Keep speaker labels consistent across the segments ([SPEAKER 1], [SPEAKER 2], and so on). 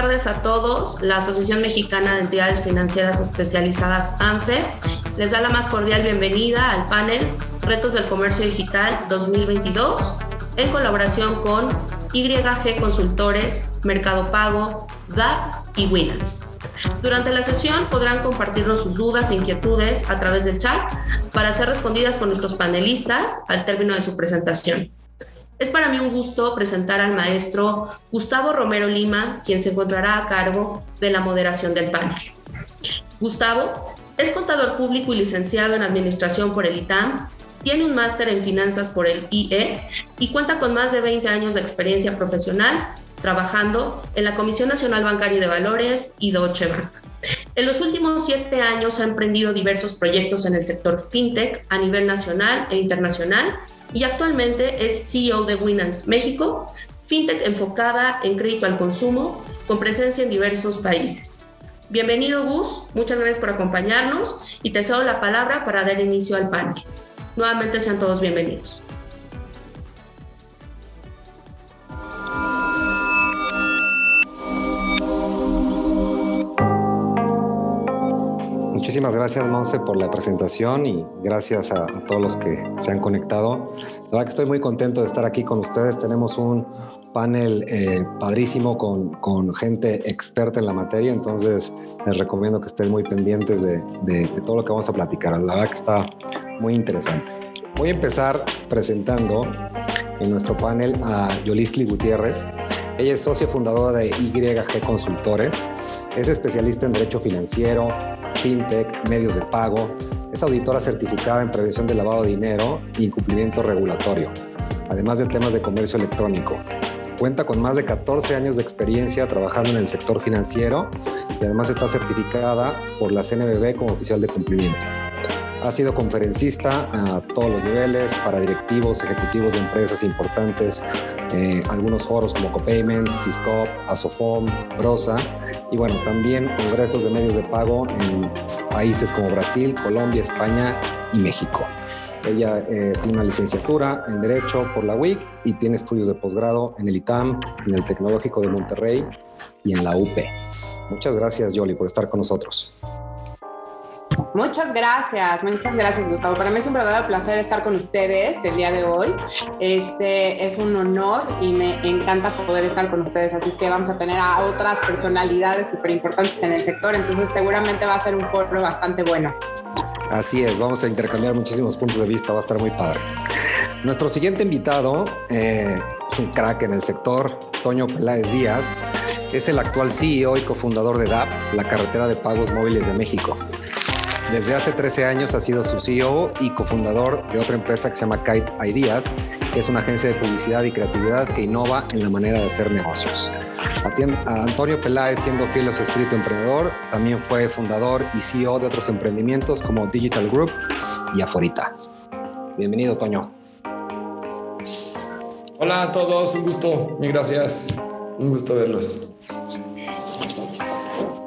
[SPEAKER 1] tardes a todos. La Asociación Mexicana de Entidades Financieras Especializadas, ANFE, les da la más cordial bienvenida al panel Retos del Comercio Digital 2022 en colaboración con YG Consultores, Mercado Pago, DAP y Winans. Durante la sesión podrán compartirnos sus dudas e inquietudes a través del chat para ser respondidas por nuestros panelistas al término de su presentación. Es para mí un gusto presentar al maestro Gustavo Romero Lima, quien se encontrará a cargo de la moderación del panel. Gustavo es contador público y licenciado en Administración por el ITAM, tiene un máster en finanzas por el IE y cuenta con más de 20 años de experiencia profesional trabajando en la Comisión Nacional Bancaria de Valores y Deutsche Bank. En los últimos siete años ha emprendido diversos proyectos en el sector fintech a nivel nacional e internacional y actualmente es CEO de Winans México, fintech enfocada en crédito al consumo, con presencia en diversos países. Bienvenido Gus, muchas gracias por acompañarnos y te cedo la palabra para dar inicio al panel. Nuevamente sean todos bienvenidos.
[SPEAKER 2] Muchísimas gracias, Monse, por la presentación y gracias a, todos los que se han conectado. La verdad que estoy muy contento de estar aquí con ustedes. Tenemos un panel eh, padrísimo con, con, gente experta en la materia, entonces les recomiendo que estén muy pendientes de, de, de todo lo que vamos a platicar. La verdad que está muy interesante. Voy a empezar presentando en nuestro panel a Yolisli Gutiérrez. Ella es socia fundadora de YG Consultores, es especialista en derecho financiero, fintech, medios de pago, es auditora certificada en prevención de lavado de dinero y incumplimiento regulatorio, además de temas de comercio electrónico. Cuenta con más de 14 años de experiencia trabajando en el sector financiero y además está certificada por la CNBB como oficial de cumplimiento. Ha sido conferencista a todos los niveles para directivos, ejecutivos de empresas importantes, eh, algunos foros como Copayments, Cisco, Asofom, Brosa y bueno, también congresos de medios de pago en países como Brasil, Colombia, España y México. Ella eh, tiene una licenciatura en Derecho por la UIC y tiene estudios de posgrado en el ITAM, en el Tecnológico de Monterrey y en la UP. Muchas gracias, Yoli, por estar con nosotros.
[SPEAKER 3] Muchas gracias, muchas gracias Gustavo. Para mí es un verdadero placer estar con ustedes el día de hoy. Este es un honor y me encanta poder estar con ustedes. Así que vamos a tener a otras personalidades súper importantes en el sector, entonces seguramente va a ser un foro bastante bueno.
[SPEAKER 2] Así es, vamos a intercambiar muchísimos puntos de vista, va a estar muy padre. Nuestro siguiente invitado eh, es un crack en el sector, Toño Peláez Díaz. Es el actual CEO y cofundador de DAP, la carretera de pagos móviles de México. Desde hace 13 años ha sido su CEO y cofundador de otra empresa que se llama Kite Ideas, que es una agencia de publicidad y creatividad que innova en la manera de hacer negocios. Antonio Peláez, siendo fiel a su espíritu emprendedor, también fue fundador y CEO de otros emprendimientos como Digital Group y Aforita. Bienvenido, Toño.
[SPEAKER 4] Hola a todos, un gusto, mil gracias. Un gusto verlos.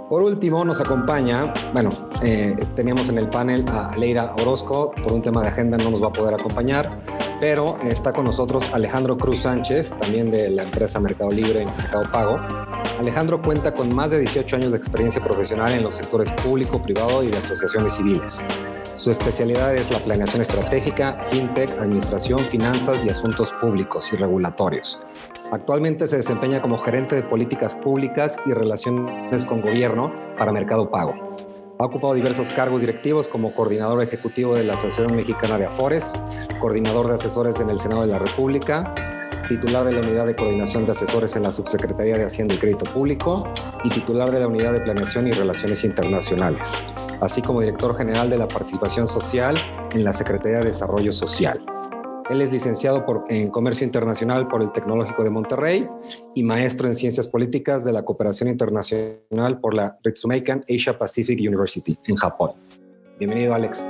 [SPEAKER 2] Por último, nos acompaña, bueno, eh, teníamos en el panel a Leira Orozco, por un tema de agenda no nos va a poder acompañar, pero está con nosotros Alejandro Cruz Sánchez, también de la empresa Mercado Libre y Mercado Pago. Alejandro cuenta con más de 18 años de experiencia profesional en los sectores público, privado y de asociaciones civiles. Su especialidad es la planeación estratégica, fintech, administración, finanzas y asuntos públicos y regulatorios. Actualmente se desempeña como gerente de políticas públicas y relaciones con gobierno para Mercado Pago. Ha ocupado diversos cargos directivos como coordinador ejecutivo de la Asociación Mexicana de Afores, coordinador de asesores en el Senado de la República, titular de la Unidad de Coordinación de Asesores en la Subsecretaría de Hacienda y Crédito Público y titular de la Unidad de Planeación y Relaciones Internacionales, así como director general de la Participación Social en la Secretaría de Desarrollo Social. Él es licenciado en Comercio Internacional por el Tecnológico de Monterrey y maestro en Ciencias Políticas de la Cooperación Internacional por la Ritsumeikan Asia Pacific University en Japón. Bienvenido, Alex.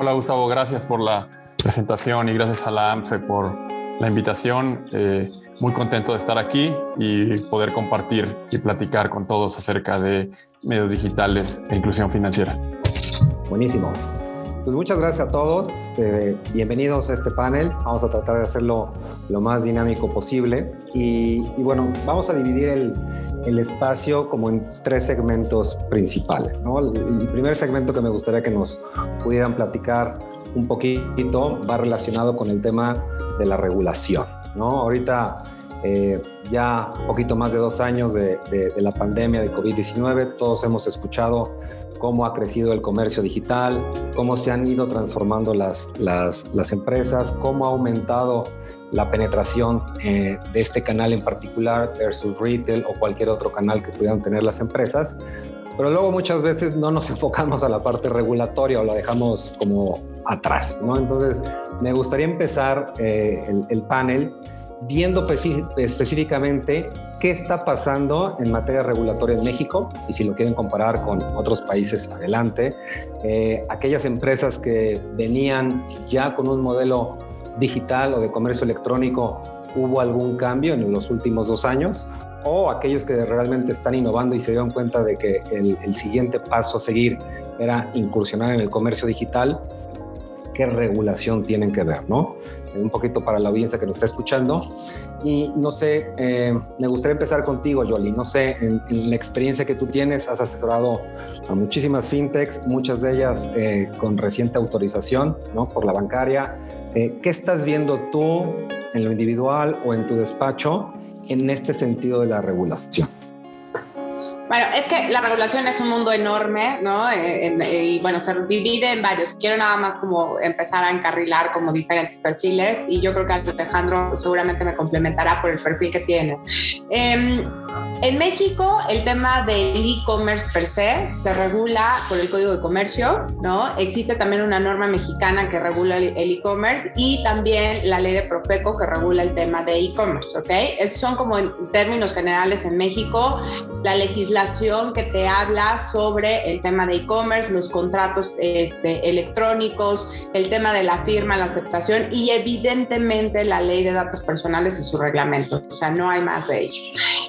[SPEAKER 5] Hola, Gustavo. Gracias por la presentación y gracias a la AMFE por la invitación. Eh, muy contento de estar aquí y poder compartir y platicar con todos acerca de medios digitales e inclusión financiera.
[SPEAKER 2] Buenísimo. Pues muchas gracias a todos. Eh, bienvenidos a este panel. Vamos a tratar de hacerlo lo más dinámico posible. Y, bueno, vamos a dividir el, el, espacio como en tres segmentos principales. ¿no? El, primer segmento que me gustaría que nos pudieran platicar un poquito va relacionado con el tema de la regulación. ¿no? Ahorita eh, ya un poquito más de dos años de, la pandemia de COVID-19, todos hemos escuchado cómo ha crecido el comercio digital, cómo se han ido transformando las, las, las empresas, cómo ha aumentado la penetración eh, de este canal en particular versus retail o cualquier otro canal que pudieran tener las empresas. Pero luego muchas veces no nos enfocamos a la parte regulatoria o la dejamos como atrás, ¿no? Entonces, me gustaría empezar eh, el, el panel viendo específicamente qué está pasando en materia regulatoria en México y si lo quieren comparar con otros países adelante. Eh, aquellas empresas que venían ya con un modelo digital o de comercio electrónico, ¿hubo algún cambio en los últimos dos años? O aquellos que realmente están innovando y se dieron cuenta de que el, el siguiente paso a seguir era incursionar en el comercio digital, qué regulación tienen que ver, ¿no? un poquito para la audiencia que nos está escuchando. Y no sé, eh, me gustaría empezar contigo, Yoli. No sé, en, la experiencia que tú tienes, has asesorado a muchísimas fintechs, muchas de ellas eh, con reciente autorización ¿no? por la bancaria. Eh, ¿Qué estás viendo tú en lo individual o en tu despacho en este sentido de la regulación?
[SPEAKER 3] Bueno, es que la regulación es un mundo enorme, ¿no? Eh, eh, y bueno, se divide en varios. Quiero nada más como empezar a encarrilar como diferentes perfiles y yo creo que Alejandro seguramente me complementará por el perfil que tiene. Em, en México, el tema del e-commerce per se se regula por el Código de Comercio, ¿no? Existe también una norma mexicana que regula el e-commerce y también la ley de Profeco que regula el tema de e-commerce, ¿ok? Esos son como en términos generales en México la legislación que te habla sobre el tema de e-commerce, los contratos este, electrónicos, el tema de la firma, la aceptación y evidentemente la ley de datos personales y su reglamento, o sea, no hay más de ello.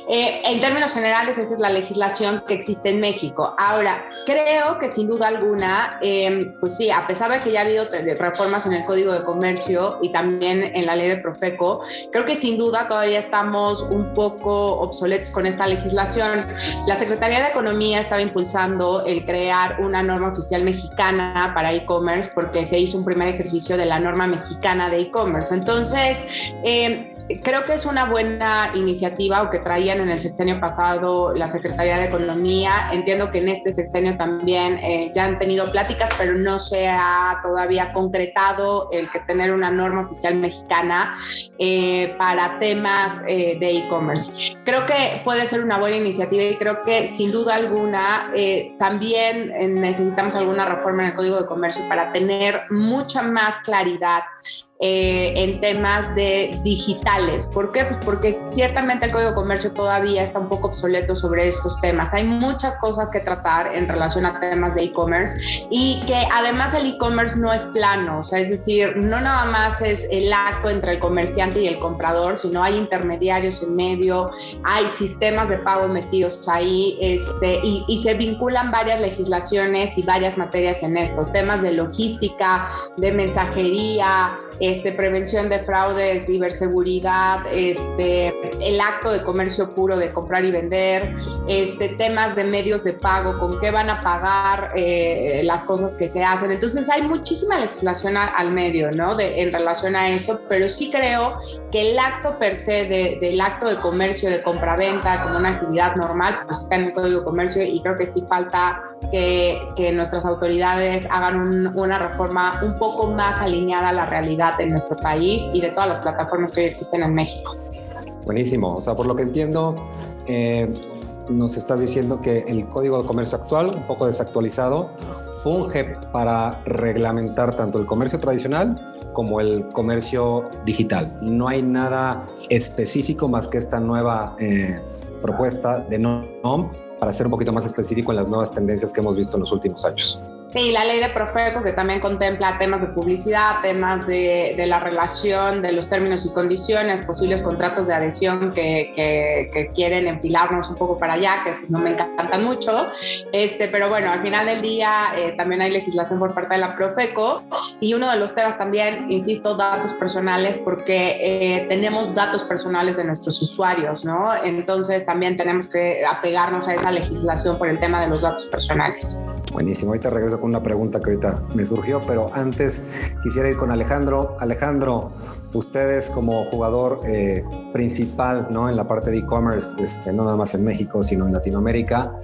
[SPEAKER 3] Eh, en términos generales, esa es la legislación que existe en México. Ahora, creo que sin duda alguna, eh, pues sí, a pesar de que ya ha habido reformas en el Código de Comercio y también en la ley de Profeco, creo que sin duda todavía estamos un poco obsoletos con esta legislación. La Secretaría de Economía estaba impulsando el crear una norma oficial mexicana para e-commerce porque se hizo un primer ejercicio de la norma mexicana de e-commerce. Entonces, eh, creo que es una buena iniciativa o que traían en el sexenio pasado la Secretaría de Economía. Entiendo que en este sexenio también eh, ya han tenido pláticas, pero no se ha todavía concretado el que tener una norma oficial mexicana eh, para temas eh, de e-commerce. Creo que puede ser una buena iniciativa y creo que sin duda alguna también necesitamos alguna reforma en el Código de Comercio para tener mucha más claridad eh, en temas de digitales. ¿Por qué? Pues porque ciertamente el Código de Comercio todavía está un poco obsoleto sobre estos temas. Hay muchas cosas que tratar en relación a temas de e-commerce y que además el e-commerce no es plano, o sea, es decir, no nada más es el acto entre el comerciante y el comprador, sino hay intermediarios en medio, hay sistemas de pago metidos ahí este, y, y se vinculan varias legislaciones y varias materias en esto, temas de logística, de mensajería, este, prevención de fraudes, ciberseguridad, este, el acto de comercio puro de comprar y vender, este, temas de medios de pago, con qué van a pagar eh, las cosas que se hacen. Entonces hay muchísima legislación al medio, ¿no? De, en relación a esto, pero sí creo que el acto per se del acto de comercio, de compra-venta como una actividad normal, pues está en el Código de Comercio y creo que sí falta que, que nuestras autoridades hagan una reforma un poco más alineada a la realidad en nuestro país y de todas las plataformas que hoy existen en México.
[SPEAKER 2] Buenísimo. O sea, por lo que entiendo, eh, nos estás diciendo que el Código de Comercio actual, un poco desactualizado, funge para reglamentar tanto el comercio tradicional como el comercio digital. No hay nada específico más que esta nueva eh, propuesta de NOM para ser un poquito más específico en las nuevas tendencias que hemos visto en los últimos años.
[SPEAKER 3] Sí, la ley de Profeco que también contempla temas de publicidad, temas de, de la relación, de los términos y condiciones, posibles contratos de adhesión que, que, quieren enfilarnos un poco para allá, que esos no me encantan mucho. Este, pero bueno, al final del día eh, también hay legislación por parte de la Profeco y uno de los temas también, insisto, datos personales, porque eh, tenemos datos personales de nuestros usuarios, ¿no? Entonces también tenemos que apegarnos a esa legislación por el tema de los datos personales.
[SPEAKER 2] Buenísimo, ahorita regreso con una pregunta que ahorita me surgió, pero antes quisiera ir con Alejandro. Alejandro, ustedes como jugador eh, principal ¿no? en la parte de e-commerce, este, no nada más en México, sino en Latinoamérica,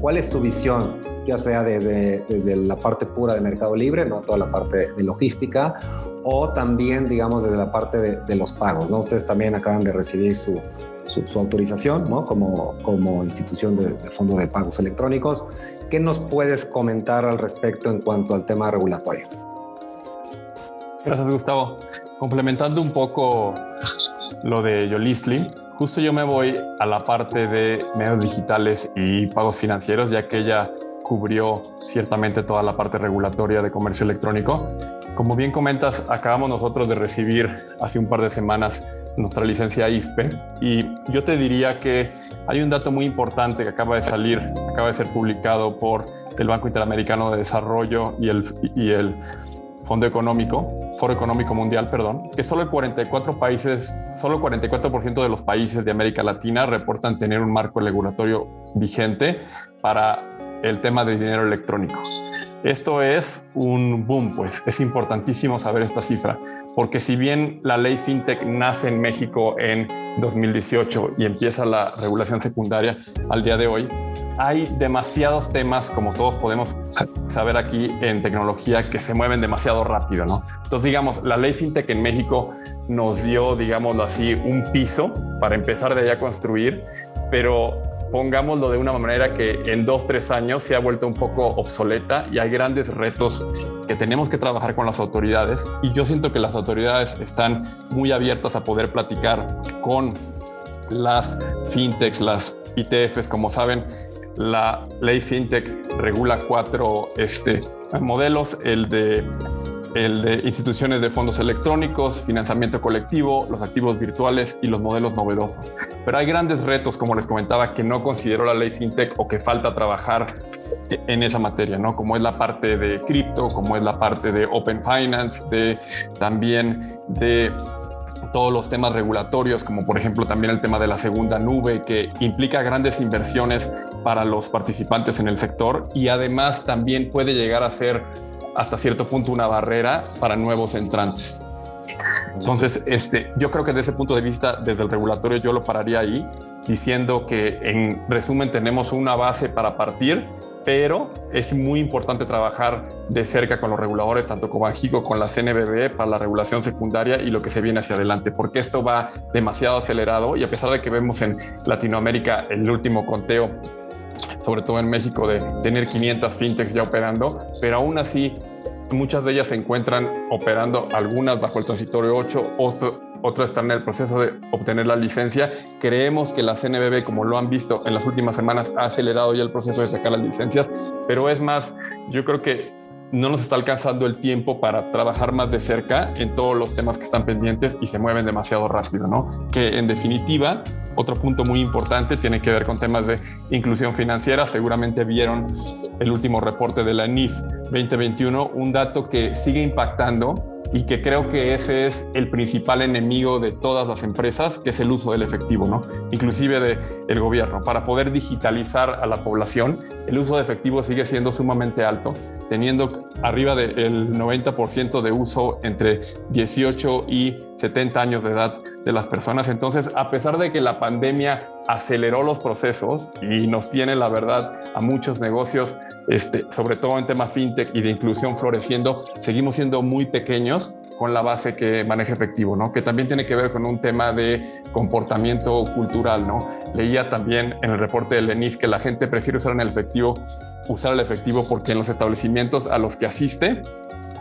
[SPEAKER 2] ¿cuál es su visión? Ya sea desde, desde la parte pura de Mercado Libre, no toda la parte de logística, o también, digamos, desde la parte de, los pagos. ¿no? Ustedes también acaban de recibir su, su, autorización ¿no? como, como institución de, de fondo de pagos electrónicos. ¿Qué nos puedes comentar al respecto en cuanto al tema regulatorio?
[SPEAKER 5] Gracias, Gustavo. Complementando un poco lo de Yolistli, justo yo me voy a la parte de medios digitales y pagos financieros, ya que ella cubrió ciertamente toda la parte regulatoria de comercio electrónico. Como bien comentas, acabamos nosotros de recibir hace un par de semanas nuestra licencia IFPE. Y yo te diría que hay un dato muy importante que acaba de salir, acaba de ser publicado por el Banco Interamericano de Desarrollo y el, y el Fondo Económico, Foro Económico Mundial, perdón, que solo el 44 países, solo el 44% de los países de América Latina reportan tener un marco regulatorio vigente para el tema de dinero electrónico. Esto es un boom, pues es importantísimo saber esta cifra, porque si bien la ley FinTech nace en México en 2018 y empieza la regulación secundaria al día de hoy, hay demasiados temas, como todos podemos saber aquí en tecnología, que se mueven demasiado rápido, ¿no? Entonces, digamos, la ley FinTech en México nos dio, digámoslo así, un piso para empezar de allá a construir, pero pongámoslo de una manera que en dos, tres años se ha vuelto un poco obsoleta y hay grandes retos que tenemos que trabajar con las autoridades. Y yo siento que las autoridades están muy abiertas a poder platicar con las fintechs, las ITFs, como saben, la ley fintech regula cuatro este, modelos, el de el de instituciones de fondos electrónicos, financiamiento colectivo, los activos virtuales y los modelos novedosos. Pero hay grandes retos, como les comentaba, que no considero la ley FinTech o que falta trabajar en esa materia, ¿no? Como es la parte de cripto, como es la parte de Open Finance, de también de todos los temas regulatorios, como por ejemplo también el tema de la segunda nube, que implica grandes inversiones para los participantes en el sector y además también puede llegar a ser hasta cierto punto una barrera para nuevos entrantes. Entonces, este, yo creo que desde ese punto de vista, desde el regulatorio, yo lo pararía ahí, diciendo que en resumen tenemos una base para partir, pero es muy importante trabajar de cerca con los reguladores, tanto con Bajico, con la CNBB, para la regulación secundaria y lo que se viene hacia adelante, porque esto va demasiado acelerado y a pesar de que vemos en Latinoamérica el último conteo sobre todo en México, de tener 500 fintechs ya operando, pero aún así muchas de ellas se encuentran operando, algunas bajo el transitorio 8, otras están en el proceso de obtener la licencia. Creemos que la CNBB, como lo han visto en las últimas semanas, ha acelerado ya el proceso de sacar las licencias, pero es más, yo creo que no nos está alcanzando el tiempo para trabajar más de cerca en todos los temas que están pendientes y se mueven demasiado rápido, ¿no? Que en definitiva, otro punto muy importante tiene que ver con temas de inclusión financiera. Seguramente vieron el último reporte de la NIF 2021, un dato que sigue impactando y que creo que ese es el principal enemigo de todas las empresas, que es el uso del efectivo, ¿no? Inclusive del el gobierno. Para poder digitalizar a la población, el uso de efectivo sigue siendo sumamente alto, teniendo arriba del 90% de uso entre 18 y 70 años de edad de las personas. Entonces, a pesar de que la pandemia aceleró los procesos y nos tiene, la verdad, a muchos negocios, este, sobre todo en tema fintech y de inclusión floreciendo, seguimos siendo muy pequeños con la base que maneja efectivo, ¿no? Que también tiene que ver con un tema de comportamiento cultural, ¿no? Leía también en el reporte del ENIF que la gente prefiere usar el efectivo, usar el efectivo porque en los establecimientos a los que asiste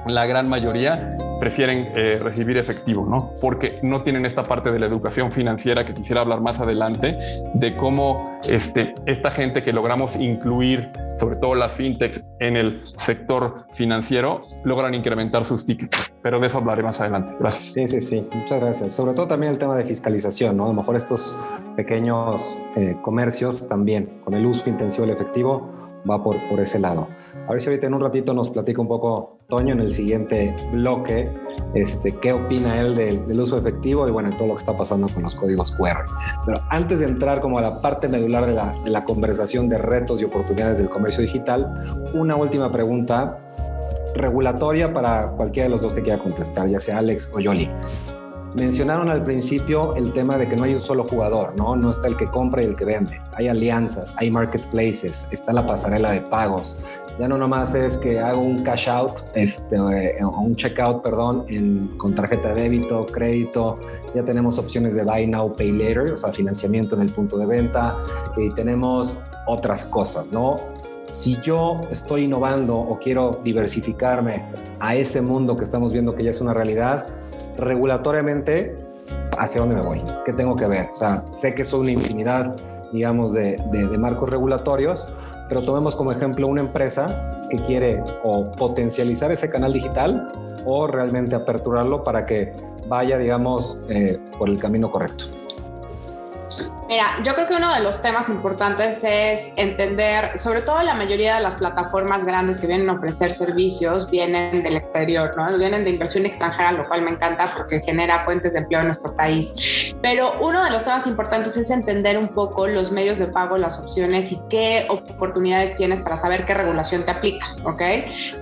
[SPEAKER 5] la gran mayoría prefieren eh, recibir efectivo, ¿no? Porque no tienen esta parte de la educación financiera que quisiera hablar más adelante, de cómo este, esta gente que logramos incluir, sobre todo las fintechs, en el sector financiero, logran incrementar sus tickets. Pero de eso hablaré más adelante. Gracias.
[SPEAKER 2] Sí, sí, sí. Muchas gracias. Sobre todo también el tema de fiscalización, ¿no? A lo mejor estos pequeños eh, comercios también, con el uso intensivo del efectivo, va por, por ese lado. A ver si ahorita en un ratito nos platica un poco Toño en el siguiente bloque, este, qué opina él del, uso efectivo y bueno, todo lo que está pasando con los códigos QR. Pero antes de entrar como a la parte medular de la, de la conversación de retos y oportunidades del comercio digital, una última pregunta regulatoria para cualquiera de los dos que quiera contestar, ya sea Alex o Yoli. Mencionaron al principio el tema de que no hay un solo jugador, ¿no? No está el que compra y el que vende. Hay alianzas, hay marketplaces, está la pasarela de pagos. Ya no nomás es que hago un cash out, este, eh, un checkout, perdón, con tarjeta de débito, crédito. Ya tenemos opciones de buy now, pay later, o sea, financiamiento en el punto de venta. Y tenemos otras cosas, ¿no? si yo estoy innovando o quiero diversificarme a ese mundo que estamos viendo que ya es una realidad, regulatoriamente, ¿hacia dónde me voy? ¿Qué tengo que ver? O sea, sé que son una infinidad, digamos, de, de, marcos regulatorios, pero tomemos como ejemplo una empresa que quiere o potencializar ese canal digital o realmente aperturarlo para que vaya, digamos, eh, por el camino correcto.
[SPEAKER 3] Mira, yo creo que uno de los temas importantes es entender, sobre todo la mayoría de las plataformas grandes que vienen a ofrecer servicios vienen del exterior, ¿no? Vienen de inversión extranjera, lo cual me encanta porque genera fuentes de empleo en nuestro país. Pero uno de los temas importantes es entender un poco los medios de pago, las opciones y qué oportunidades tienes para saber qué regulación te aplica, ¿ok?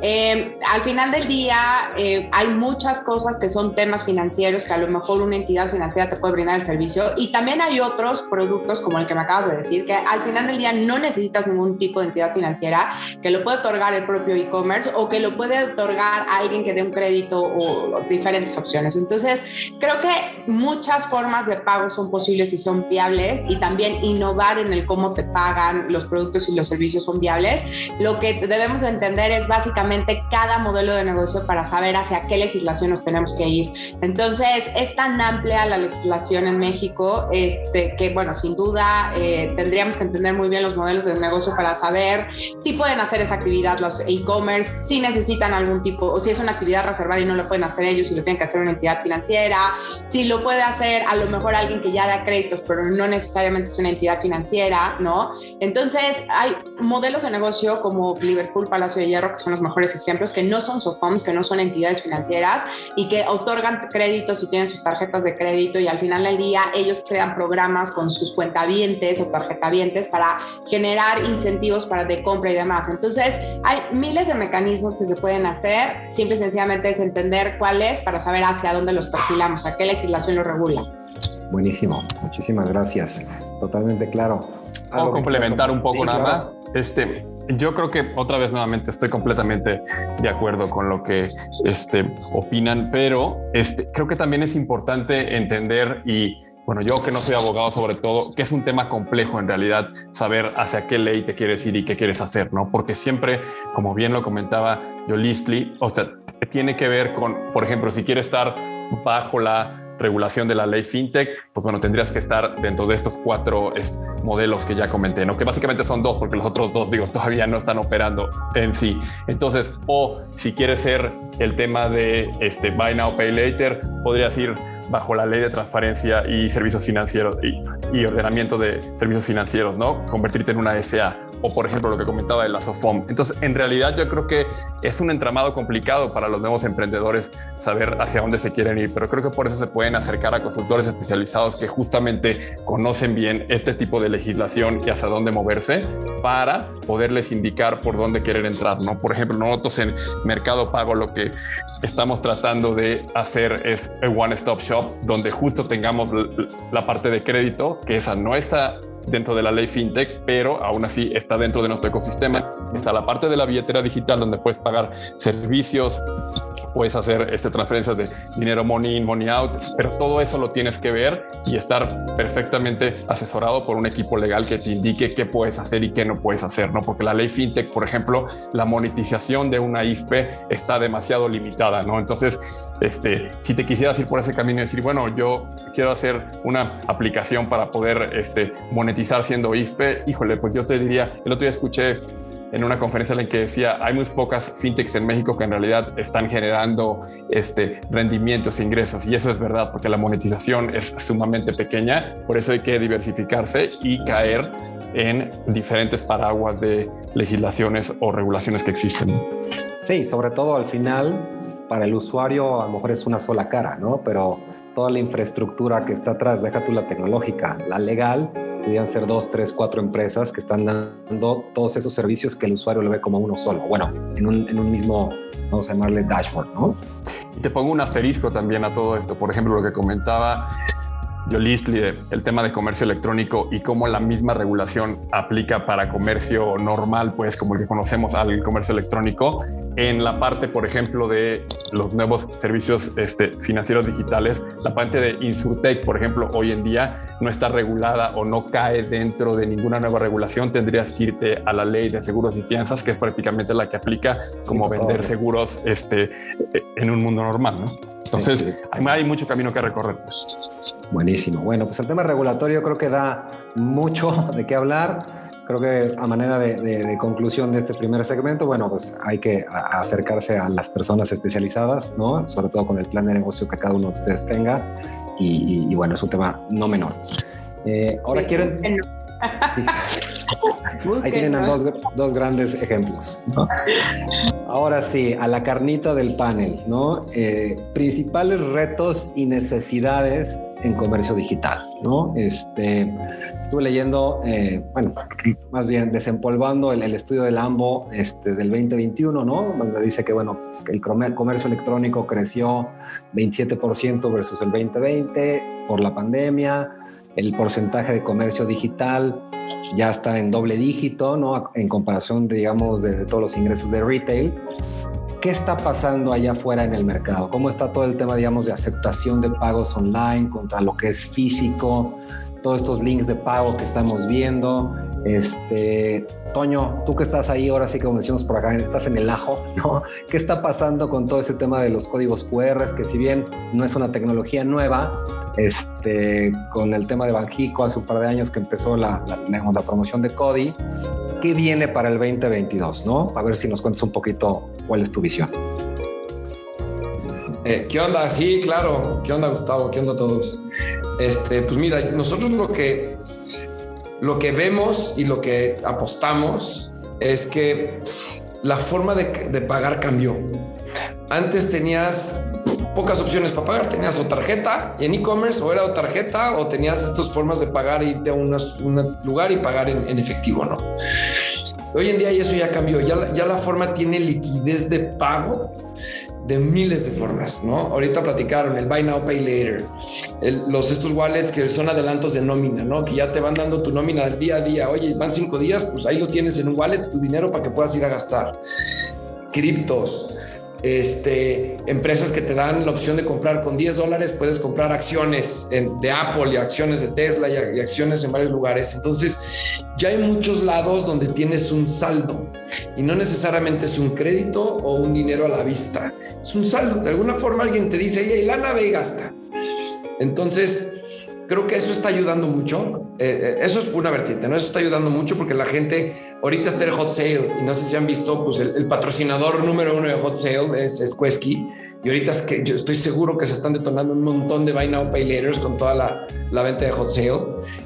[SPEAKER 3] Eh, al final del día eh, hay muchas cosas que son temas financieros que a lo mejor una entidad financiera te puede brindar el servicio y también hay otros productos como el que me acabas de decir, que al final del día no necesitas ningún tipo de entidad financiera, que lo puede otorgar el propio e-commerce o que lo puede otorgar alguien que dé un crédito o, diferentes opciones. Entonces, creo que muchas formas de pago son posibles y son viables y también innovar en el cómo te pagan los productos y los servicios son viables. Lo que debemos entender es básicamente cada modelo de negocio para saber hacia qué legislación nos tenemos que ir. Entonces, es tan amplia la legislación en México este, que, bueno, sin duda eh, tendríamos que entender muy bien los modelos de negocio para saber si pueden hacer esa actividad los e-commerce, si necesitan algún tipo, o si es una actividad reservada y no lo pueden hacer ellos y lo tienen que hacer una entidad financiera, si lo puede hacer a lo mejor alguien que ya da créditos, pero no necesariamente es una entidad financiera, ¿no? Entonces, hay modelos de negocio como Liverpool, Palacio de Hierro, que son los mejores ejemplos, que no son SOFOMs, que no son entidades financieras y que otorgan créditos y tienen sus tarjetas de crédito y al final del día ellos crean programas con sus cuentavientes o tarjetavientes para generar incentivos para de compra y demás. Entonces, hay miles de mecanismos que se pueden hacer, simple y sencillamente es entender cuál es para saber hacia dónde los perfilamos, a qué legislación lo regula.
[SPEAKER 2] Buenísimo, muchísimas gracias. Totalmente claro.
[SPEAKER 5] Puedo complementar un poco nada más. Este, yo creo que otra vez nuevamente estoy completamente de acuerdo con lo que este, opinan, pero este, creo que también es importante entender y bueno, yo que no soy abogado sobre todo, que es un tema complejo en realidad saber hacia qué ley te quieres ir y qué quieres hacer, ¿no? Porque siempre, como bien lo comentaba Yolistli, o sea, tiene que ver con, por ejemplo, si quieres estar bajo la regulación de la ley fintech, pues bueno, tendrías que estar dentro de estos cuatro modelos que ya comenté, ¿no? Que básicamente son dos, porque los otros dos, digo, todavía no están operando en sí. Entonces, o si quieres ser el tema de este Buy Now, Pay Later, podrías ir bajo la ley de transparencia y servicios financieros y, y ordenamiento de servicios financieros, ¿no? Convertirte en una SA o por ejemplo lo que comentaba de la SOFOM. Entonces, en realidad yo creo que es un entramado complicado para los nuevos emprendedores saber hacia dónde se quieren ir, pero creo que por eso se pueden acercar a consultores especializados que justamente conocen bien este tipo de legislación y hacia dónde moverse para poderles indicar por dónde quieren entrar, ¿no? Por ejemplo, nosotros en Mercado Pago lo que estamos tratando de hacer es un one-stop shop donde justo tengamos la parte de crédito, que esa no está dentro de la ley fintech, pero aún así está dentro de nuestro ecosistema. Está la parte de la billetera digital donde puedes pagar servicios puedes hacer este, transferencias de dinero money in, money out, pero todo eso lo tienes que ver y estar perfectamente asesorado por un equipo legal que te indique qué puedes hacer y qué no puedes hacer, ¿no? Porque la ley fintech, por ejemplo, la monetización de una IFP está demasiado limitada, ¿no? Entonces, este, si te quisieras ir por ese camino y decir, bueno, yo quiero hacer una aplicación para poder este, monetizar siendo IFP, híjole, pues yo te diría, el otro día escuché en una conferencia en la que decía hay muy pocas fintechs en México que en realidad están generando este, rendimientos e ingresos y eso es verdad porque la monetización es sumamente pequeña, por eso hay que diversificarse y caer en diferentes paraguas de legislaciones o regulaciones que existen.
[SPEAKER 2] Sí, sobre todo al final para el usuario a lo mejor es una sola cara, ¿no? Pero toda la infraestructura que está atrás, deja tú la tecnológica, la legal, podrían ser dos, tres, cuatro empresas que están dando todos esos servicios que el usuario lo ve como uno solo. Bueno, en un, en un mismo, vamos a llamarle dashboard, ¿no?
[SPEAKER 5] Y te pongo un asterisco también a todo esto. Por ejemplo, lo que comentaba Yolistli, el tema de comercio electrónico y cómo la misma regulación aplica para comercio normal, pues como el que conocemos al comercio electrónico, en la parte, por ejemplo, de los nuevos servicios este, financieros digitales, la parte de Insurtech, por ejemplo, hoy en día no está regulada o no cae dentro de ninguna nueva regulación, tendrías que irte a la ley de seguros y fianzas, que es prácticamente la que aplica como vender seguros este, en un mundo normal, ¿no? Entonces, hay mucho camino que recorrer. Pues.
[SPEAKER 2] Buenísimo. Bueno, pues el tema regulatorio creo que da mucho de qué hablar. Creo que a manera de, conclusión de este primer segmento, bueno, pues hay que acercarse a las personas especializadas, ¿no? Sobre todo con el plan de negocio que cada uno de ustedes tenga. Y, bueno, es un tema no menor. Eh, ahora quieren... Ahí tienen dos, dos, grandes ejemplos. Ahora sí, a la carnita del panel, ¿no? Eh, principales retos y necesidades en comercio digital, ¿no? Este, estuve leyendo, eh, bueno, más bien desempolvando el, estudio del AMBO este, del 2021, ¿no? Donde dice que, bueno, el comercio electrónico creció 27% versus el 2020 por la pandemia, el porcentaje de comercio digital ya está en doble dígito, ¿no? En comparación, digamos, de, todos los ingresos de retail. ¿Qué está pasando allá afuera en el mercado? ¿Cómo está todo el tema, digamos, de aceptación de pagos online contra lo que es físico? Todos estos links de pago que estamos viendo. Este, Toño, tú que estás ahí, ahora sí que como decimos por acá, estás en el ajo, ¿no? ¿Qué está pasando con todo ese tema de los códigos QR? Que si bien no es una tecnología nueva, este, con el tema de Banjico hace un par de años que empezó la, la, promoción de Cody, ¿qué viene para el 2022? ¿no? A ver si nos cuentas un poquito cuál es tu visión.
[SPEAKER 4] Eh, ¿Qué onda? Sí, claro. ¿Qué onda, Gustavo? ¿Qué onda todos? Este, pues mira, nosotros lo que lo que vemos y lo que apostamos es que la forma de, pagar cambió. Antes tenías pocas opciones para pagar. Tenías o tarjeta y en e-commerce o era o tarjeta o tenías estas formas de pagar, irte a un lugar y pagar en, efectivo, ¿no? Hoy en día eso ya cambió. Ya, ya la forma tiene liquidez de pago de miles de formas, ¿no? Ahorita platicaron el Buy Now, Pay Later, los estos wallets que son adelantos de nómina, ¿no? Que ya te van dando tu nómina día a día. Oye, van cinco días, pues ahí lo tienes en un wallet, tu dinero para que puedas ir a gastar. Criptos, este, empresas que te dan la opción de comprar con 10 dólares, puedes comprar acciones de Apple y acciones de Tesla y, acciones en varios lugares. Entonces, ya hay muchos lados donde tienes un saldo y no necesariamente es un crédito o un dinero a la vista. Es un saldo. De alguna forma alguien te dice, hey, la nave y gasta. Entonces, creo que eso está ayudando mucho. Eh, eh, eso es una vertiente, ¿no? Eso está ayudando mucho porque la gente, ahorita está el hot sale y no sé si han visto, pues el, patrocinador número uno de hot sale es, es Quesky. Y ahorita es que yo estoy seguro que se están detonando un montón de Buy Now Pay Laters con toda la, la venta de hot sale,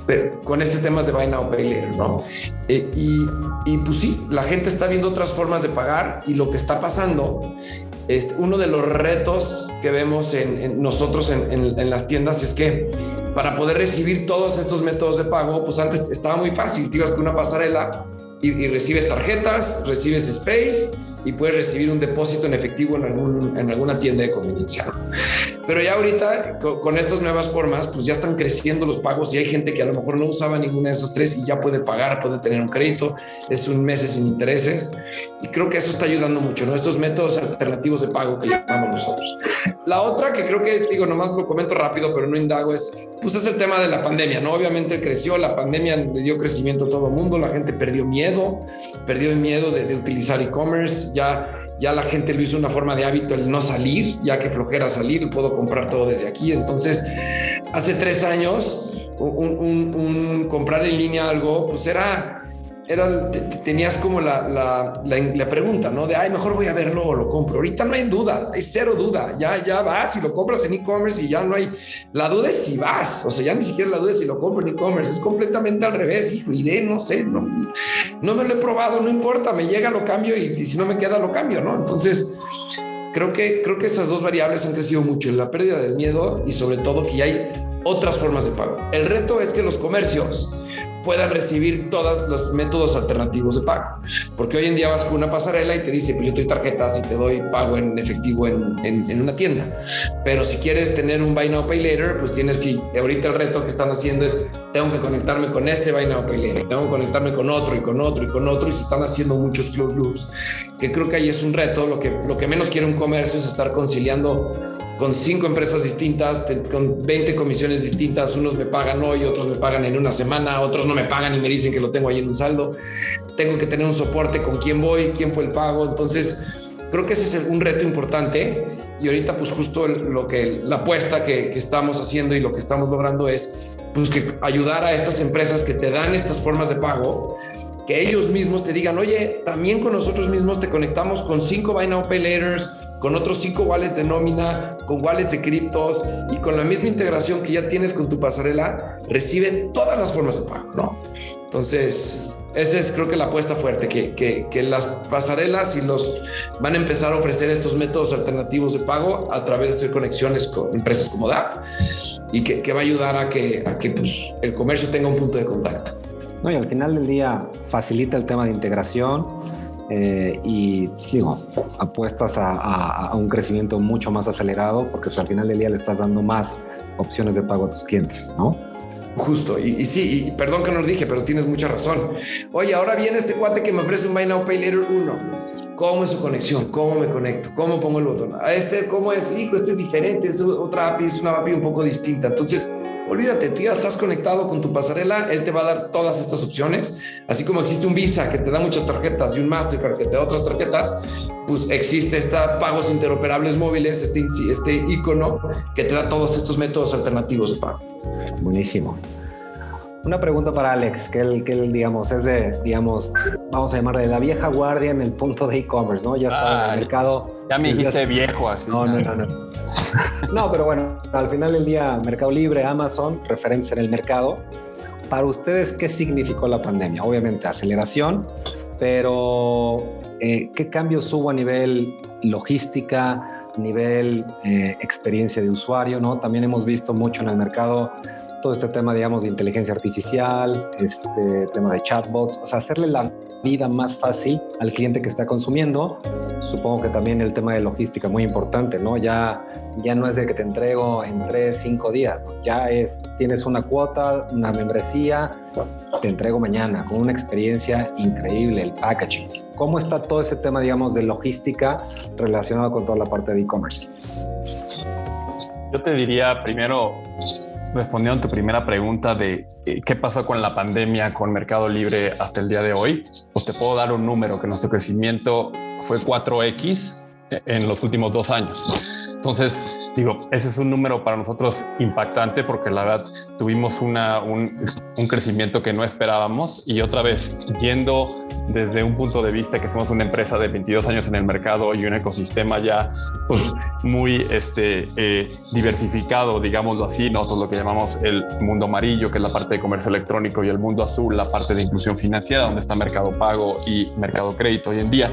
[SPEAKER 4] pero con estos temas de Buy Now Pay Later, ¿no? Eh, y, y pues sí, la gente está viendo otras formas de pagar y lo que está pasando este, uno de los retos que vemos en, nosotros en, las tiendas es que para poder recibir todos estos métodos de pago, pues antes estaba muy fácil, te ibas con una pasarela y, recibes tarjetas, recibes space y puedes recibir un depósito en efectivo en alguna tienda de conveniencia. Pero ya ahorita con, estas nuevas formas, pues ya están creciendo los pagos y hay gente que a lo mejor no usaba ninguna de esas tres y ya puede pagar, puede tener un crédito, es un mes sin intereses. Y creo que eso está ayudando mucho, ¿no? Estos métodos alternativos de pago que llamamos nosotros. La otra que creo que, digo, nomás lo comento rápido, pero no indago, es, pues es el tema de la pandemia, ¿no? Obviamente creció, la pandemia le dio crecimiento a todo el mundo, la gente perdió miedo, perdió el miedo de, de utilizar e-commerce, ya ya la gente lo hizo una forma de hábito el no salir, ya que flojera salir, puedo comprar todo desde aquí. Entonces, hace tres años, un, comprar en línea algo, pues era era, tenías como la, la, la, pregunta, ¿no? De, ay, mejor voy a verlo o lo compro. Ahorita no hay duda, hay cero duda. Ya, ya vas y lo compras en e-commerce y ya no hay. La duda es si vas, o sea, ya ni siquiera la duda es si lo compro en e-commerce, es completamente al revés. Hijo, iré, no sé, no, no me lo he probado, no importa, me llega, lo cambio y, si no me queda, lo cambio, ¿no? Entonces, creo que, creo que esas dos variables han crecido mucho, la pérdida del miedo y sobre todo que hay otras formas de pago. El reto es que los comercios puedan recibir todos los métodos alternativos de pago. Porque hoy en día vas con una pasarela y te dice, pues yo te doy tarjetas y te doy pago en efectivo en, en, una tienda. Pero si quieres tener un Buy Now Pay Later, pues tienes que, ahorita el reto que están haciendo es, tengo que conectarme con este Buy Now Pay Later, tengo que conectarme con otro y con otro y con otro y se están haciendo muchos close loops, que creo que ahí es un reto. Lo que, lo que menos quiere un comercio es estar conciliando con cinco empresas distintas, con 20 comisiones distintas, unos me pagan hoy, otros me pagan en una semana, otros no me pagan y me dicen que lo tengo ahí en un saldo. Tengo que tener un soporte con quién voy, quién fue el pago. Entonces, creo que ese es un reto importante y ahorita pues justo lo que la apuesta que, estamos haciendo y lo que estamos logrando es pues que ayudar a estas empresas que te dan estas formas de pago que ellos mismos te digan, oye, también con nosotros mismos te conectamos con cinco Buy Now Pay con otros cinco wallets de nómina, con wallets de criptos y con la misma integración que ya tienes con tu pasarela, reciben todas las formas de pago, ¿no? Entonces, esa es creo que la apuesta fuerte, que, que, que, las pasarelas y los van a empezar a ofrecer estos métodos alternativos de pago a través de hacer conexiones con empresas como DAP y que, que va a ayudar a que, a que pues, el comercio tenga un punto de contacto.
[SPEAKER 2] No, y al final del día facilita el tema de integración eh, y digo, apuestas a, un crecimiento mucho más acelerado porque pues, al final del día le estás dando más opciones de pago a tus clientes, ¿no?
[SPEAKER 4] Justo, y, sí, y perdón que no lo dije, pero tienes mucha razón. Oye, ahora viene este cuate que me ofrece un Buy Now Pay Later 1. ¿Cómo es su conexión? ¿Cómo me conecto? ¿Cómo pongo el botón? A este, ¿cómo es? Hijo, este es diferente, es otra API, es una API un poco distinta. Entonces, Olvídate, tú ya estás conectado con tu pasarela, él te va a dar todas estas opciones, así como existe un Visa que te da muchas tarjetas y un Mastercard que te da otras tarjetas, pues existe esta pagos interoperables móviles, este, este icono que te da todos estos métodos alternativos de pago.
[SPEAKER 2] Buenísimo. Una pregunta para Alex, que él, que él, digamos, es de, digamos, vamos a llamarle la vieja guardia en el punto de e-commerce, ¿no? Ya está en el mercado.
[SPEAKER 5] Ya me dijiste viejo así.
[SPEAKER 2] No, no, no, no. No, pero bueno, al final del día, Mercado Libre, Amazon, referencia en el mercado. Para ustedes, ¿qué significó la pandemia? Obviamente, aceleración, pero eh, ¿qué cambios hubo a nivel logística, nivel eh, experiencia de usuario? ¿no? También hemos visto mucho en el mercado todo este tema, digamos, de inteligencia artificial, este tema de chatbots, o sea, hacerle la vida más fácil al cliente que está consumiendo. Supongo que también el tema de logística muy importante, ¿no? Ya, ya no es de que te entrego en tres, cinco días, ya es, tienes una cuota, una membresía, te entrego mañana con una experiencia increíble, el packaging. ¿Cómo está todo ese tema, digamos, de logística relacionado con toda la parte de e-commerce?
[SPEAKER 5] Yo te diría primero, respondiendo a tu primera pregunta de eh, qué pasó con la pandemia, con Mercado Libre hasta el día de hoy, pues te puedo dar un número que nuestro crecimiento fue 4X en los últimos dos años. Entonces, digo, ese es un número para nosotros impactante porque la verdad tuvimos una, un, un, crecimiento que no esperábamos y otra vez, yendo desde un punto de vista que somos una empresa de 22 años en el mercado y un ecosistema ya pues, muy este, eh, diversificado, digámoslo así, nosotros lo que llamamos el mundo amarillo, que es la parte de comercio electrónico, y el mundo azul, la parte de inclusión financiera, donde está Mercado Pago y Mercado Crédito hoy en día.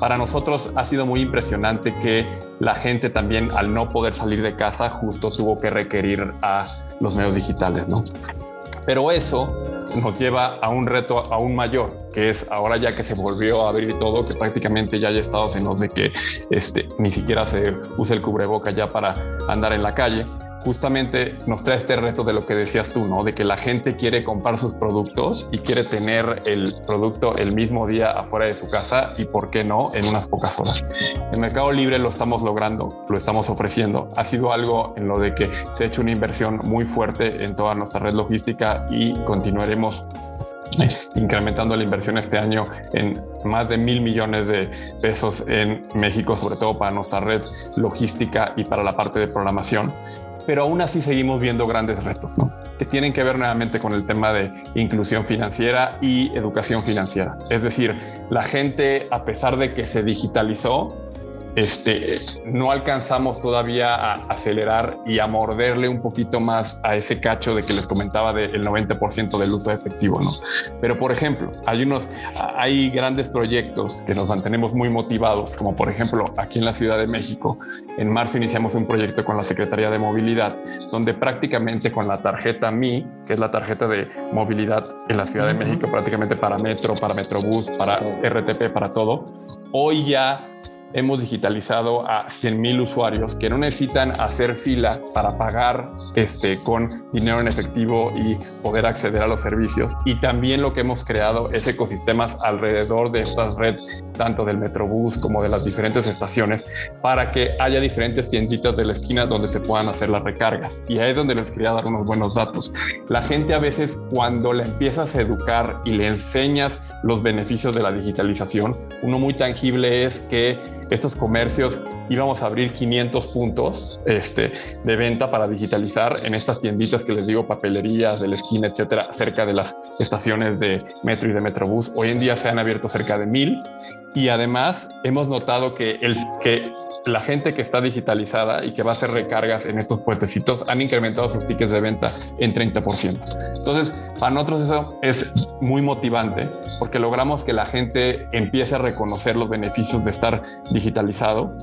[SPEAKER 5] Para nosotros ha sido muy impresionante que la gente también al no poder salir de casa justo tuvo que requerir a los medios digitales, ¿no? Pero eso nos lleva a un reto aún mayor, que es ahora ya que se volvió a abrir todo, que prácticamente ya hay estados en los de que este, ni siquiera se usa el cubreboca ya para andar en la calle justamente nos trae este reto de lo que decías tú, ¿no? De que la gente quiere comprar sus productos y quiere tener el producto el mismo día afuera de su casa y, ¿por qué no?, en unas pocas horas. En Mercado Libre lo estamos logrando, lo estamos ofreciendo. Ha sido algo en lo de que se ha hecho una inversión muy fuerte en toda nuestra red logística y continuaremos eh, incrementando la inversión este año en más de mil millones de pesos en México, sobre todo para nuestra red logística y para la parte de programación pero aún así seguimos viendo grandes retos, ¿no? que tienen que ver nuevamente con el tema de inclusión financiera y educación financiera. Es decir, la gente, a pesar de que se digitalizó, este, no alcanzamos todavía a acelerar y a morderle un poquito más a ese cacho de que les comentaba del 90% del uso efectivo, ¿no? Pero, por ejemplo, hay unos, hay grandes proyectos que nos mantenemos muy motivados, como por ejemplo aquí en la Ciudad de México. En marzo iniciamos un proyecto con la Secretaría de Movilidad, donde prácticamente con la tarjeta MI, que es la tarjeta de movilidad en la Ciudad de México, prácticamente para metro, para metrobús, para RTP, para todo, hoy ya hemos digitalizado a 100 mil usuarios que no necesitan hacer fila para pagar este, con dinero en efectivo y poder acceder a los servicios. Y también lo que hemos creado es ecosistemas alrededor de estas redes, tanto del Metrobús como de las diferentes estaciones, para que haya diferentes tienditas de la esquina donde se puedan hacer las recargas. Y ahí es donde les quería dar unos buenos datos. La gente a veces cuando le empiezas a educar y le enseñas los beneficios de la digitalización, uno muy tangible es que estos comercios íbamos a abrir 500 puntos este, de venta para digitalizar en estas tienditas que les digo, papelerías de la esquina, etcétera, cerca de las estaciones de metro y de metrobús. Hoy en día se han abierto cerca de mil y además hemos notado que, el, que la gente que está digitalizada y que va a hacer recargas en estos puestecitos han incrementado sus tickets de venta en 30%. Entonces, para nosotros eso es muy motivante porque logramos que la gente empiece a reconocer los beneficios de estar digitalizado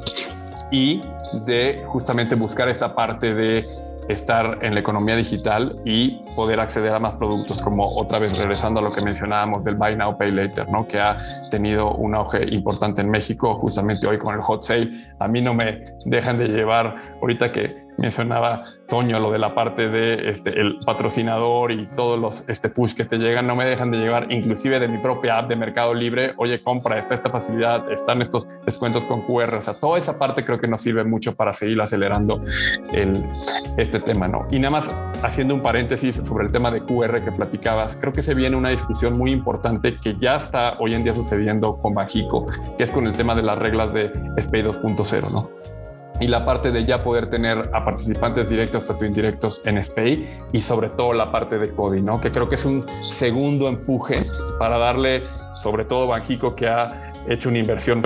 [SPEAKER 5] y de justamente buscar esta parte de estar en la economía digital y poder acceder a más productos, como otra vez regresando a lo que mencionábamos del Buy Now, Pay Later, ¿no? que ha tenido un auge importante en México, justamente hoy con el hot sale. A mí no me dejan de llevar, ahorita que mencionaba Toño lo de la parte de este, el patrocinador y todos los este, push que te llegan, no me dejan de llevar, inclusive de mi propia app de Mercado Libre, oye, compra, está esta facilidad, están estos descuentos con QR, o sea, toda esa parte creo que nos sirve mucho para seguir acelerando el, este tema, ¿no? Y nada más haciendo un paréntesis sobre el tema de QR que platicabas, creo que se viene una discusión muy importante que ya está hoy en día sucediendo con Bajico, que es con el tema de las reglas de SPAY 2.0, ¿no? Y la parte de ya poder tener a participantes directos, tanto indirectos en SPAY y sobre todo la parte de CODI, ¿no? que creo que es un segundo empuje para darle, sobre todo Banjico, que ha hecho una inversión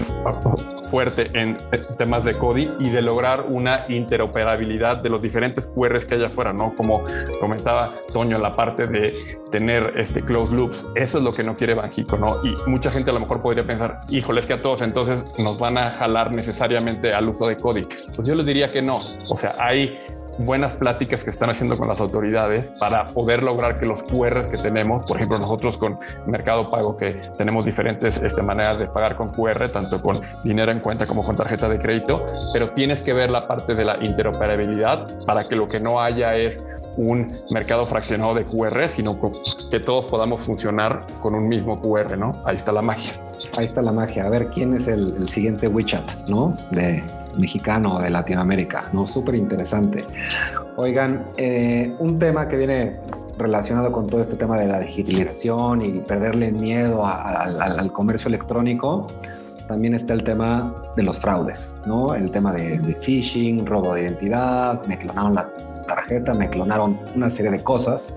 [SPEAKER 5] fuerte en temas de CODI y de lograr una interoperabilidad de los diferentes QRs que hay afuera, ¿no? Como comentaba Toño, la parte de tener este closed loops, eso es lo que no quiere Banjico, ¿no? Y mucha gente a lo mejor podría pensar, híjole, es que a todos entonces nos van a jalar necesariamente al uso de CODI. Pues yo les diría que no, o sea, hay buenas pláticas que están haciendo con las autoridades para poder lograr que los QR que tenemos, por ejemplo, nosotros con Mercado Pago, que tenemos diferentes este, maneras de pagar con QR, tanto con dinero en cuenta como con tarjeta de crédito, pero tienes que ver la parte de la interoperabilidad para que lo que no haya es un mercado fraccionado de QR, sino que todos podamos funcionar con un mismo QR, ¿no? Ahí está la magia.
[SPEAKER 2] Ahí está la magia. A ver, ¿quién es el, siguiente WeChat, ¿no? De mexicano de Latinoamérica, ¿no? Súper interesante. Oigan, eh, un tema que viene relacionado con todo este tema de la digitalización y perderle miedo al comercio electrónico, también está el tema de los fraudes, ¿no? El tema de, phishing, robo de identidad, me clonaron la tarjeta, me clonaron una serie de cosas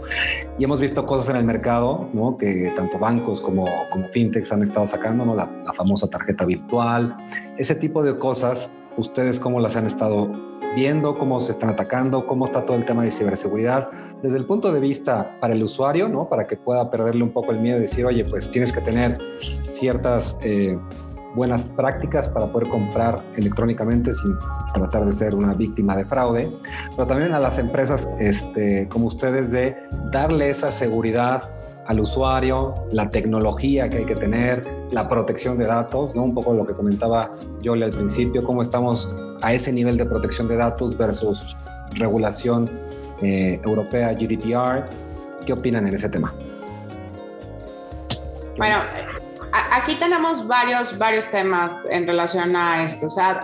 [SPEAKER 2] y hemos visto cosas en el mercado, ¿no? Que tanto bancos como, como fintechs han estado sacando, ¿no? La famosa tarjeta virtual, ese tipo de cosas, ¿ustedes cómo las han estado viendo cómo se están atacando, cómo está todo el tema de ciberseguridad, desde el punto de vista para el usuario, ¿no? Para que pueda perderle un poco el miedo y decir, oye, pues tienes que tener ciertas eh, buenas prácticas para poder comprar electrónicamente sin tratar de ser una víctima de fraude, pero también a las empresas este, como ustedes de darle esa seguridad al usuario, la tecnología que hay que tener, la protección de datos, ¿no? Un poco lo que comentaba Yoli al principio, cómo estamos a ese nivel de protección de datos versus regulación eh, europea GDPR. ¿Qué opinan en ese tema?
[SPEAKER 3] Bueno, aquí tenemos varios, varios temas en relación a esto. O sea,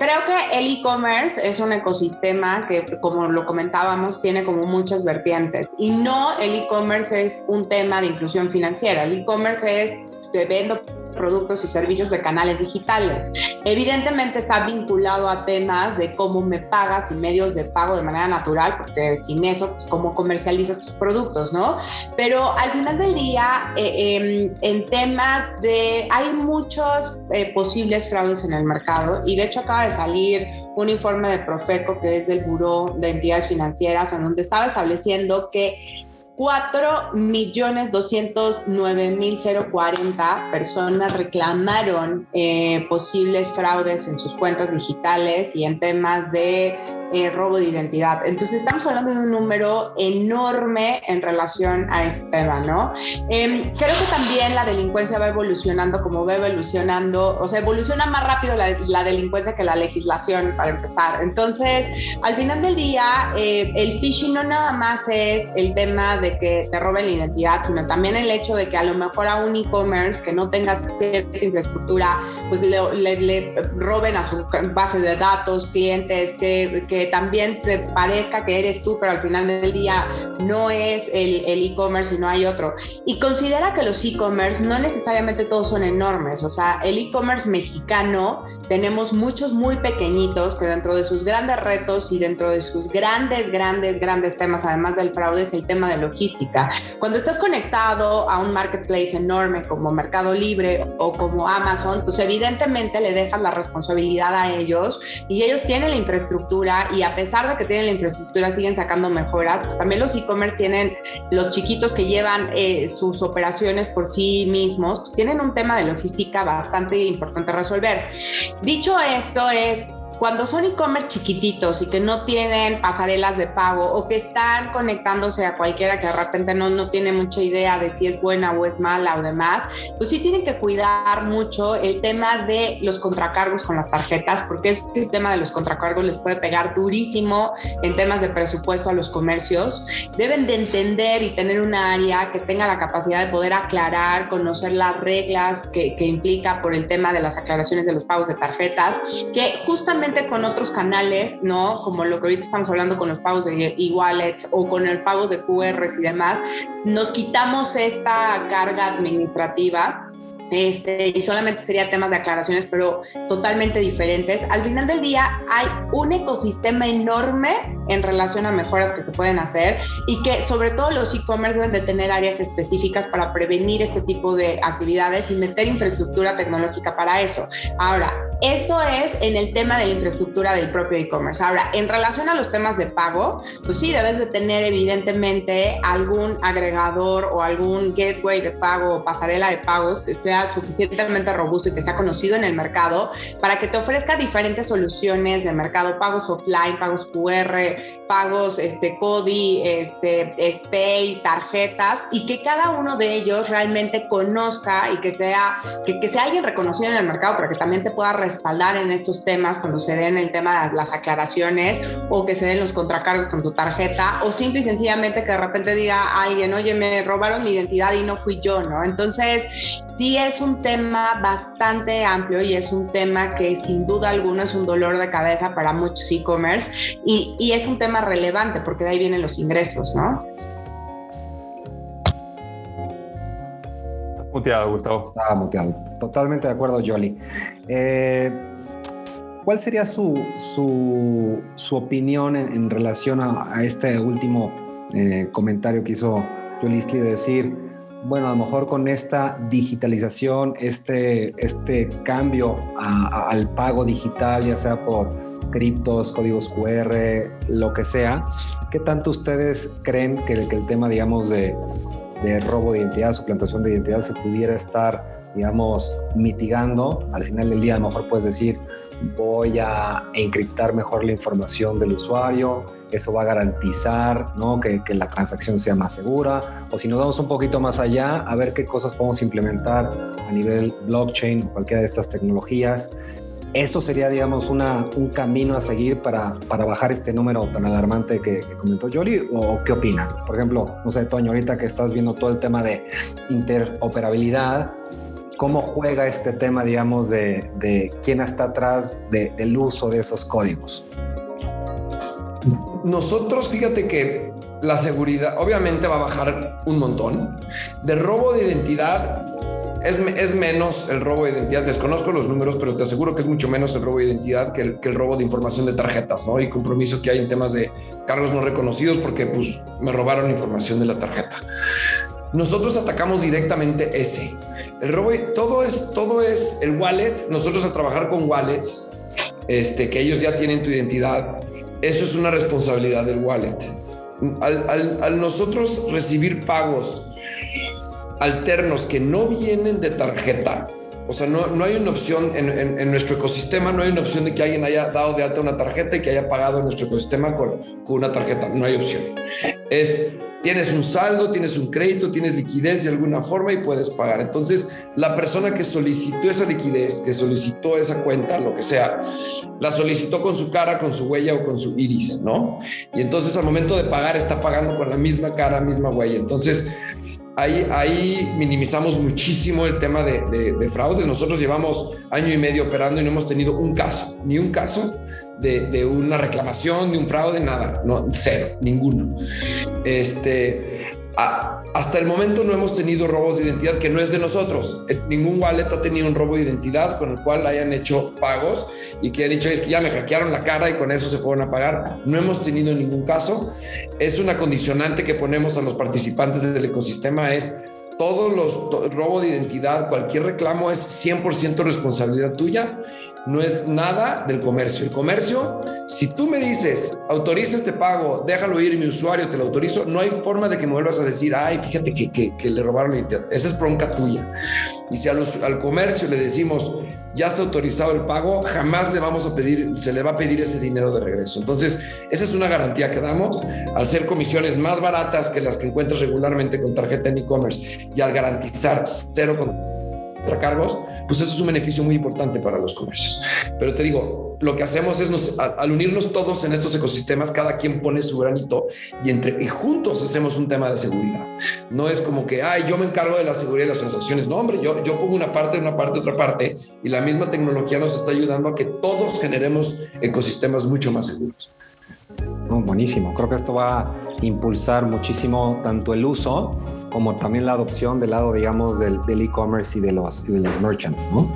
[SPEAKER 3] Creo que el e-commerce es un ecosistema que, como lo comentábamos, tiene como muchas vertientes. Y no el e-commerce es un tema de inclusión financiera. El e-commerce es te vendo productos y servicios de canales digitales. Evidentemente está vinculado a temas de cómo me pagas y medios de pago de manera natural, porque sin eso, pues cómo comercializas tus productos, ¿no? Pero al final del día, eh, em, en temas de, hay muchos eh, posibles fraudes en el mercado y de hecho acaba de salir un informe de Profeco, que es del Buró de Entidades Financieras, en donde estaba estableciendo que 4.209.040 personas reclamaron eh, posibles fraudes en sus cuentas digitales y en temas de eh, robo de identidad. Entonces estamos hablando de un número enorme en relación a este tema, ¿no? Em, creo que también la delincuencia va evolucionando como va evolucionando, o sea, evoluciona más rápido la, delincuencia que la legislación para empezar. Entonces, al final del día, eh, el phishing no nada más es el tema de que te roben la identidad, sino también el hecho de que a lo mejor a un e-commerce que no tenga cierta infraestructura, pues le, le, roben a su base de datos, clientes, que, que también te parezca que eres tú, pero al final del día no es el e-commerce y no hay otro. Y considera que los e-commerce no necesariamente todos son enormes, o sea, el e-commerce mexicano tenemos muchos muy pequeñitos que dentro de sus grandes retos y dentro de sus grandes, grandes, grandes temas, además del fraude, es el tema de logística. Cuando estás conectado a un marketplace enorme como Mercado Libre o como Amazon, pues evidentemente le dejas la responsabilidad a ellos y ellos tienen la infraestructura y a pesar de que tienen la infraestructura siguen sacando mejoras. también los e-commerce tienen los chiquitos que llevan eh, sus operaciones por sí mismos, tienen un tema de logística bastante importante a resolver. Dicho esto es cuando son e-commerce chiquititos y que no tienen pasarelas de pago o que están conectándose a cualquiera que de repente no, no tiene mucha idea de si es buena o es mala o demás, pues sí tienen que cuidar mucho el tema de los contracargos con las tarjetas, porque este tema de los contracargos les puede pegar durísimo en temas de presupuesto a los comercios. Deben de entender y tener una área que tenga la capacidad de poder aclarar, conocer las reglas que, que implica por el tema de las aclaraciones de los pagos de tarjetas, que justamente con otros canales, ¿no? Como lo que ahorita estamos hablando con los pagos de e-wallets o con el pago de QRs y demás, nos quitamos esta carga administrativa este, y solamente sería temas de aclaraciones, pero totalmente diferentes. Al final del día hay un ecosistema enorme en relación a mejoras que se pueden hacer y que sobre todo los e-commerce deben de tener áreas específicas para prevenir este tipo de actividades y meter infraestructura tecnológica para eso. Ahora, esto es en el tema de la infraestructura del propio e-commerce. Ahora, en relación a los temas de pago, pues sí, debes de tener evidentemente algún agregador o algún gateway de pago o pasarela de pagos que sea suficientemente robusto y que sea conocido en el mercado para que te ofrezca diferentes soluciones de mercado, pagos offline, pagos QR, pagos este, CODI, este, SPAY, tarjetas y que cada uno de ellos realmente conozca y que sea, que, que sea alguien reconocido en el mercado para que también te pueda respaldar en estos temas cuando se den el tema de las aclaraciones o que se den los contracargos con tu tarjeta o simple y sencillamente que de repente diga alguien, oye, me robaron mi identidad y no fui yo, ¿no? Entonces, sí es un tema bastante amplio y es un tema que sin duda alguna es un dolor de cabeza para muchos e-commerce y, y, es un tema relevante porque de ahí vienen los ingresos, ¿no?
[SPEAKER 5] Está muteado, Gustavo.
[SPEAKER 2] Está muteado. Totalmente de acuerdo, Jolly. Eh, ¿Cuál sería su, su, su opinión en, relación a, a, este último eh, comentario que hizo Jolly de decir, bueno, a lo mejor con esta digitalización, este, este cambio al pago digital, ya sea por criptos, códigos QR, lo que sea, ¿qué tanto ustedes creen que el, que el tema, digamos, de, de robo de identidad, suplantación de identidad se pudiera estar digamos, mitigando. Al final del día a lo mejor puedes decir, voy a encriptar mejor la información del usuario, eso va a garantizar ¿no? que, la transacción sea más segura. O si nos vamos un poquito más allá, a ver qué cosas podemos implementar a nivel blockchain, cualquiera de estas tecnologías. Eso sería, digamos, un camino a seguir para, para bajar este número tan alarmante que, comentó Jolie, o qué opinan. Por ejemplo, no sé, Toño, ahorita que estás viendo todo el tema de interoperabilidad, cómo juega este tema, digamos, de, quién está atrás de, del uso de esos códigos.
[SPEAKER 4] Nosotros, fíjate que la seguridad obviamente va a bajar un montón. De robo de identidad es, es, menos el robo de identidad. Desconozco los números, pero te aseguro que es mucho menos el robo de identidad que el, robo de información de tarjetas, ¿no? Y compromiso que hay en temas de cargos no reconocidos porque pues me robaron información de la tarjeta. Nosotros atacamos directamente ese. El robo, todo es, todo es el wallet. Nosotros a trabajar con wallets, este, que ellos ya tienen tu identidad, eso es una responsabilidad del wallet. Al, al, nosotros recibir pagos alternos que no vienen de tarjeta, o sea, no, no hay una opción en, en, en, nuestro ecosistema, no hay una opción de que alguien haya dado de alta una tarjeta y que haya pagado en nuestro ecosistema con, con una tarjeta. No hay opción. Es tienes un saldo, tienes un crédito, tienes liquidez de alguna forma y puedes pagar. Entonces, la persona que solicitó esa liquidez, que solicitó esa cuenta, lo que sea, la solicitó con su cara, con su huella o con su iris, ¿no? Y entonces al momento de pagar está pagando con la misma cara, misma huella. Entonces, Ahí, minimizamos muchísimo el tema de, fraudes. Nosotros llevamos año y medio operando y no hemos tenido un caso, ni un caso de, de una reclamación, de un fraude, nada, no, cero, ninguno. Este, hasta el momento no hemos tenido robos de identidad que no es de nosotros. Eh, ningún wallet ha tenido un robo de identidad con el cual hayan hecho pagos y que han dicho es que ya me hackearon la cara y con eso se fueron a pagar. No hemos tenido ningún caso. Es una condicionante que ponemos a los participantes del ecosistema es todos los to, robo de identidad, cualquier reclamo es 100% responsabilidad tuya, no es nada del comercio. El comercio, si tú me dices, autoriza este pago, déjalo ir, mi usuario te lo autorizo, no hay forma de que me vuelvas a decir, ay, fíjate que, que, que le robaron la identidad. Esa es bronca tuya. Y si a los, al comercio le decimos, ya está autorizado el pago, jamás le vamos a pedir, se le va a pedir ese dinero de regreso. Entonces, esa es una garantía que damos al ser comisiones más baratas que las que encuentras regularmente con tarjeta en e-commerce y al garantizar cero contracargos, pues eso es un beneficio muy importante para los comercios. Pero te digo, lo que hacemos es nos, al, unirnos todos en estos ecosistemas, cada quien pone su granito y entre y juntos hacemos un tema de seguridad. No es como que, ay, yo me encargo de la seguridad de las transacciones. No, hombre, yo, yo pongo una parte, una parte, otra parte y la misma tecnología nos está ayudando a que todos generemos ecosistemas mucho más seguros.
[SPEAKER 2] Oh, buenísimo. Creo que esto va impulsar muchísimo tanto el uso como también la adopción del lado, digamos, del e-commerce y, de los, de los merchants, ¿no?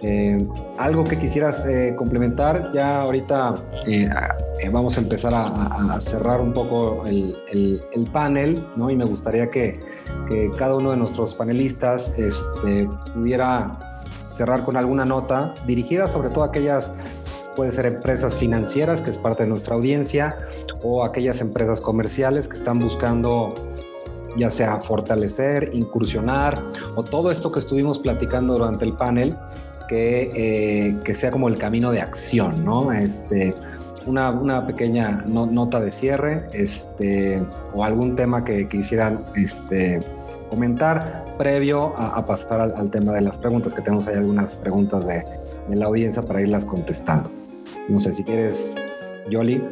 [SPEAKER 2] Eh, algo que quisieras eh, complementar, ya ahorita eh, vamos a empezar a, cerrar un poco el, el, el, panel, ¿no? Y me gustaría que, que cada uno de nuestros panelistas este, pudiera cerrar con alguna nota dirigida sobre todo a aquellas puede ser empresas financieras, que es parte de nuestra audiencia, o aquellas empresas comerciales que están buscando ya sea fortalecer, incursionar, o todo esto que estuvimos platicando durante el panel, que, eh, que sea como el camino de acción, ¿no? Este, una, una pequeña no, nota de cierre este, o algún tema que quisieran este, comentar previo a, a pasar al, al, tema de las preguntas, que tenemos ahí algunas preguntas de, de la audiencia para irlas contestando. No sé si quieres, Yoli.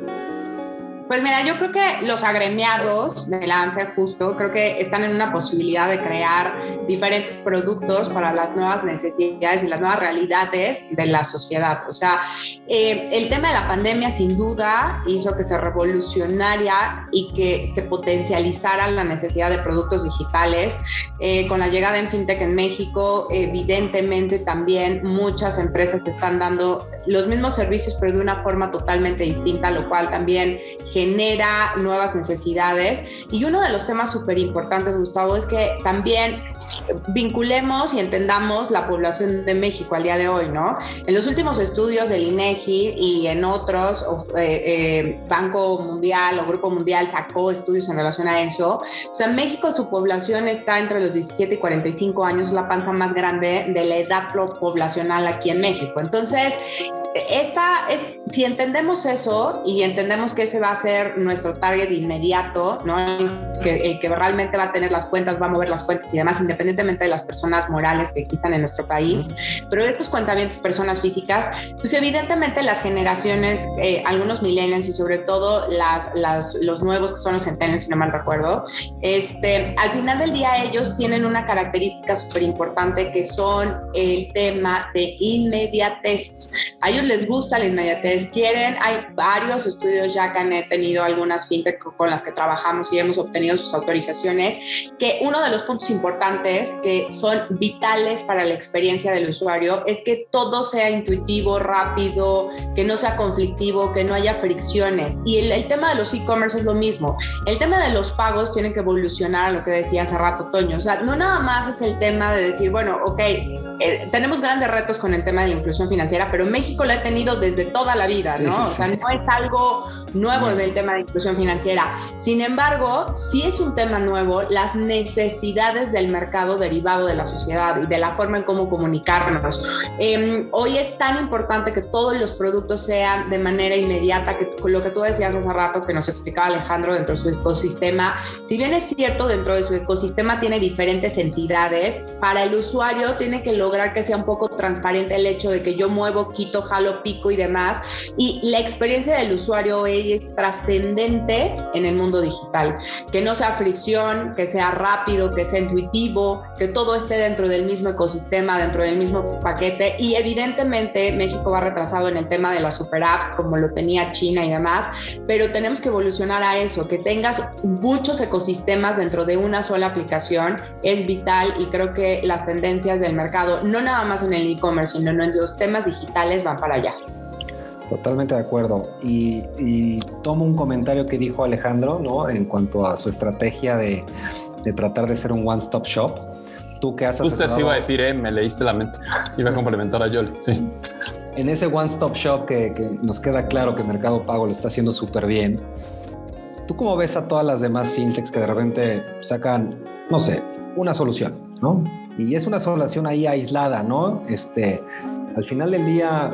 [SPEAKER 3] Pues mira, yo creo que los agremiados de la ANFE justo creo que están en una posibilidad de crear diferentes productos para las nuevas necesidades y las nuevas realidades de la sociedad. O sea, eh, el tema de la pandemia sin duda hizo que se revolucionara y que se potencializara la necesidad de productos digitales. Eh, con la llegada en FinTech en México, evidentemente también muchas empresas están dando los mismos servicios pero de una forma totalmente distinta, lo cual también genera nuevas necesidades. Y uno de los temas súper importantes, Gustavo, es que también vinculemos y entendamos la población de México al día de hoy, ¿no? En los últimos estudios del INEGI y en otros, eh, eh, Banco Mundial o Grupo Mundial sacó estudios en relación a eso. O sea, México, su población está entre los 17 y 45 años, la panza más grande de la edad poblacional aquí en México. Entonces, esta es, si entendemos eso y entendemos que ese va a ser nuestro target inmediato, ¿no? que, el que realmente va a tener las cuentas, va a mover las cuentas y demás, independientemente de las personas morales que existan en nuestro país, pero estos cuentavientes, personas físicas, pues evidentemente las generaciones, eh, algunos millennials y sobre todo las, las, los nuevos que son los centennials, si no mal recuerdo, este, al final del día ellos tienen una característica súper importante que son el tema de inmediatez. Hay les gusta la inmediatez, quieren, hay varios estudios ya que han tenido algunas fintech con las que trabajamos y hemos obtenido sus autorizaciones, que uno de los puntos importantes que son vitales para la experiencia del usuario es que todo sea intuitivo, rápido, que no sea conflictivo, que no haya fricciones. Y el, el tema de los e-commerce es lo mismo. El tema de los pagos tiene que evolucionar a lo que decía hace rato Toño. O sea, no nada más es el tema de decir, bueno, ok, eh, tenemos grandes retos con el tema de la inclusión financiera, pero México la tenido desde toda la vida, ¿no? o sea, no es algo nuevo del tema de inclusión financiera. Sin embargo, sí es un tema nuevo las necesidades del mercado derivado de la sociedad y de la forma en cómo comunicarnos. Em, hoy es tan importante que todos los productos sean de manera inmediata, que lo que tú decías hace rato, que nos explicaba Alejandro dentro de su ecosistema, si bien es cierto, dentro de su ecosistema tiene diferentes entidades, para el usuario tiene que lograr que sea un poco transparente el hecho de que yo muevo, quito, jalo, pico y demás, y la experiencia del usuario es es trascendente en el mundo digital. Que no sea fricción, que sea rápido, que sea intuitivo, que todo esté dentro del mismo ecosistema, dentro del mismo paquete. Y evidentemente México va retrasado en el tema de las super apps, como lo tenía China y demás, pero tenemos que evolucionar a eso, que tengas muchos ecosistemas dentro de una sola aplicación es vital y creo que las tendencias del mercado, no nada más en el e-commerce, sino en los temas digitales van para allá.
[SPEAKER 2] Totalmente de acuerdo. Y, tomo un comentario que dijo Alejandro, ¿no? En cuanto a su estrategia de, tratar de ser un one-stop shop. Tú que has
[SPEAKER 5] Usted se iba a decir, eh, me leíste la mente. Iba a complementar a Yoli, sí.
[SPEAKER 2] En ese one-stop shop que, que, nos queda claro que Mercado Pago lo está haciendo súper bien, ¿tú cómo ves a todas las demás fintechs que de repente sacan, no sé, una solución, ¿no? Y es una solución ahí aislada, ¿no? Este, al final del día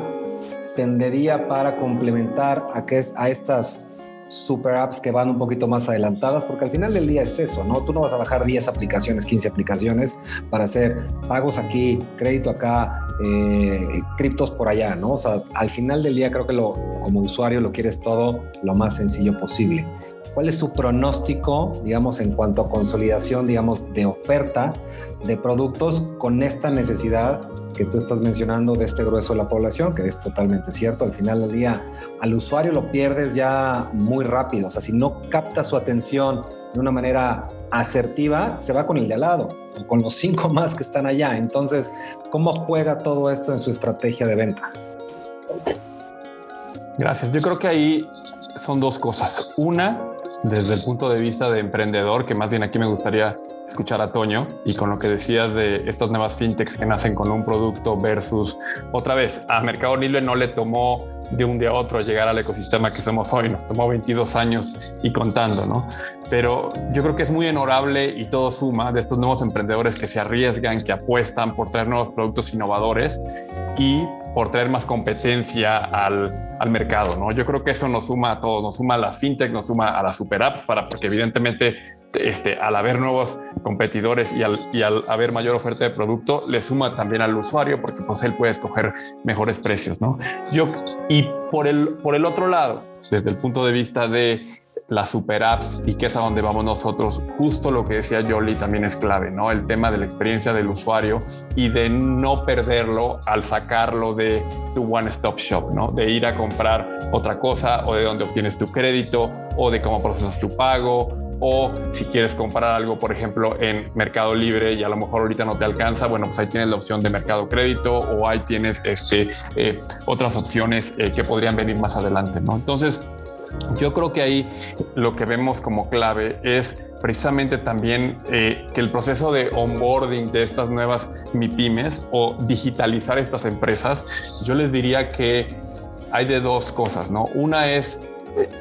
[SPEAKER 2] tendería para complementar a, que es, a estas super apps que van un poquito más adelantadas, porque al final del día es eso, ¿no? Tú no vas a bajar 10 aplicaciones, 15 aplicaciones para hacer pagos aquí, crédito acá, eh, criptos por allá, ¿no? O sea, al final del día creo que lo, como usuario lo quieres todo lo más sencillo posible. ¿Cuál es su pronóstico, digamos, en cuanto a consolidación, digamos, de oferta de productos con esta necesidad que tú estás mencionando de este grueso de la población, que es totalmente cierto. Al final del día, al usuario lo pierdes ya muy rápido. O sea, si no capta su atención de una manera asertiva, se va con el de al lado, con los cinco más que están allá. Entonces, ¿cómo juega todo esto en su estrategia de venta?
[SPEAKER 5] Gracias. Yo creo que ahí son dos cosas. Una, desde el punto de vista de emprendedor, que más bien aquí me gustaría escuchar a Toño y con lo que decías de estas nuevas fintechs que nacen con un producto versus otra vez a Mercado Libre no le tomó de un día a otro llegar al ecosistema que somos hoy, nos tomó 22 años y contando, ¿no? Pero yo creo que es muy honorable y todo suma de estos nuevos emprendedores que se arriesgan, que apuestan por traer nuevos productos innovadores y por traer más competencia al, al, mercado, ¿no? Yo creo que eso nos suma a todos, nos suma a la fintech, nos suma a las super apps, para, porque evidentemente este, al haber nuevos competidores y al, y al, haber mayor oferta de producto, le suma también al usuario porque pues él puede escoger mejores precios, ¿no? Yo, y por el, por el otro lado, desde el punto de vista de las super apps y que es a donde vamos nosotros, justo lo que decía Yoli también es clave, ¿no? El tema de la experiencia del usuario y de no perderlo al sacarlo de tu one stop shop, ¿no? De ir a comprar otra cosa o de dónde obtienes tu crédito o de cómo procesas tu pago o si quieres comprar algo, por ejemplo, en Mercado Libre y a lo mejor ahorita no te alcanza, bueno, pues ahí tienes la opción de Mercado Crédito o ahí tienes este, eh, otras opciones eh, que podrían venir más adelante, ¿no? Entonces, yo creo que ahí lo que vemos como clave es precisamente también eh, que el proceso de onboarding de estas nuevas MIPIMES o digitalizar estas empresas, yo les diría que hay de dos cosas, ¿no? Una es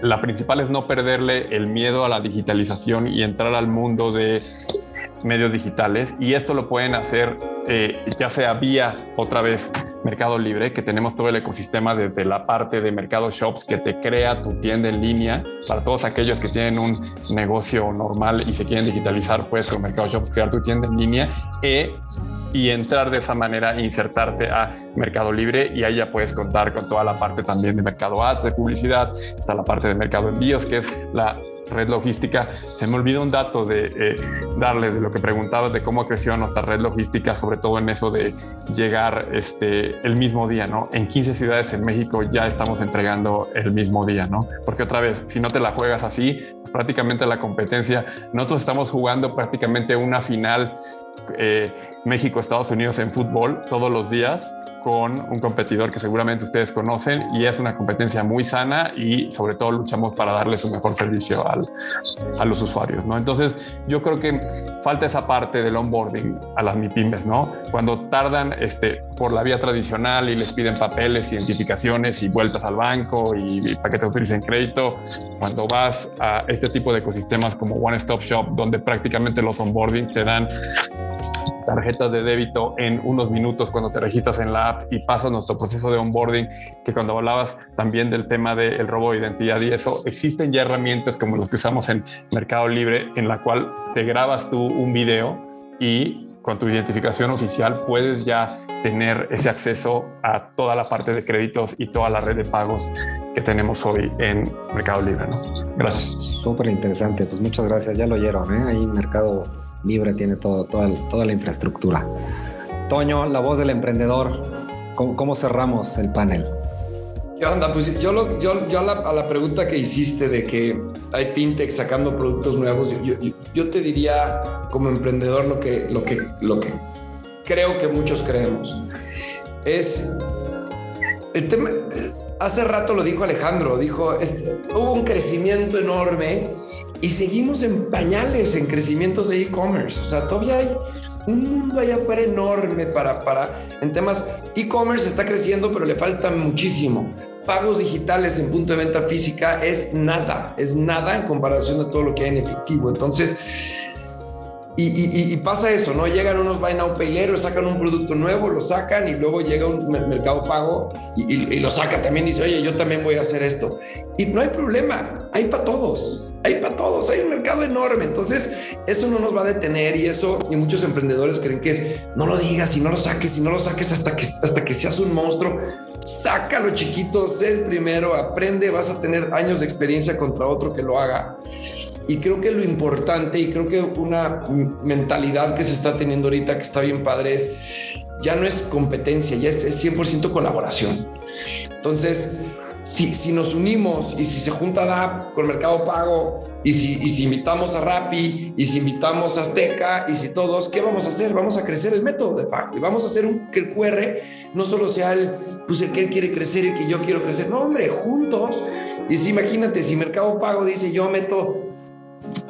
[SPEAKER 5] la principal es no perderle el miedo a la digitalización y entrar al mundo de medios digitales. Y esto lo pueden hacer eh, ya sea vía otra vez Mercado Libre, que tenemos todo el ecosistema desde la parte de Mercado Shops que te crea tu tienda en línea. Para todos aquellos que tienen un negocio normal y se quieren digitalizar, puedes con Mercado Shops crear tu tienda en línea. E, y entrar de esa manera, insertarte a Mercado Libre y ahí ya puedes contar con toda la parte también de Mercado Ads, de publicidad, está la parte de Mercado Envíos, que es la red logística. Se me olvidó un dato de eh, darles de lo que preguntabas de cómo creció nuestra red logística, sobre todo en eso de llegar este, el mismo día, ¿no? En 15 ciudades en México ya estamos entregando el mismo día, ¿no? Porque otra vez, si no te la juegas así, pues prácticamente la competencia, nosotros estamos jugando prácticamente una final eh, México-Estados Unidos en fútbol todos los días con un competidor que seguramente ustedes conocen y es una competencia muy sana y sobre todo luchamos para darles un mejor servicio al, a los usuarios, ¿no? Entonces yo creo que falta esa parte del onboarding a las MIPIMES, ¿no? Cuando tardan este, por la vía tradicional y les piden papeles, identificaciones y vueltas al banco y, para que te utilicen crédito, cuando vas a este tipo de ecosistemas como One Stop Shop, donde prácticamente los onboarding te dan tarjetas de débito en unos minutos cuando te registras en la app y pasas nuestro proceso de onboarding, que cuando hablabas también del tema del robo de identidad y eso, existen ya herramientas como los que usamos en Mercado Libre, en la cual te grabas tú un video y con tu identificación oficial puedes ya tener ese acceso a toda la parte de créditos y toda la red de pagos que tenemos hoy en Mercado Libre. ¿no? Gracias.
[SPEAKER 2] Súper interesante, pues muchas gracias, ya lo oyeron, ¿eh? ahí Mercado Libre tiene todo, toda, toda la infraestructura. Toño, la voz del emprendedor, ¿cómo, cerramos el panel?
[SPEAKER 4] ¿Qué onda? Pues yo, lo, yo, a, la, pregunta que hiciste de que hay fintech sacando productos nuevos, yo, yo, te diría como emprendedor lo que, lo, que, lo que creo que muchos creemos. Es el tema, hace rato lo dijo Alejandro, dijo, este, hubo un crecimiento enorme y seguimos en pañales en crecimientos de e-commerce. O sea, todavía hay un mundo allá afuera enorme para, para, en temas e-commerce está creciendo, pero le falta muchísimo. Pagos digitales en punto de venta física es nada, es nada en comparación de todo lo que hay en efectivo. Entonces, y, pasa eso, ¿no? Llegan unos buy now pay sacan un producto nuevo, lo sacan y luego llega un mercado pago y, lo saca también. Dice, oye, yo también voy a hacer esto. Y no hay problema, hay para todos, hay para todos, hay un mercado enorme. Entonces, eso no nos va a detener y eso, y muchos emprendedores creen que es, no lo digas y no lo saques y no lo saques hasta que, hasta que seas un monstruo. Sácalo chiquito, sé el primero, aprende, vas a tener años de experiencia contra otro que lo haga. Y creo que lo importante y creo que una mentalidad que se está teniendo ahorita que está bien padre es, ya no es competencia, ya es, 100% colaboración. Entonces, si, si, nos unimos y si se junta app con Mercado Pago y si, invitamos a Rappi y si invitamos a Azteca y si todos, ¿qué vamos a hacer? Vamos a crecer el método de pago y vamos a hacer un, que el QR no solo sea el, pues el que él quiere crecer y que yo quiero crecer, no hombre, juntos. Y si imagínate, si Mercado Pago dice yo meto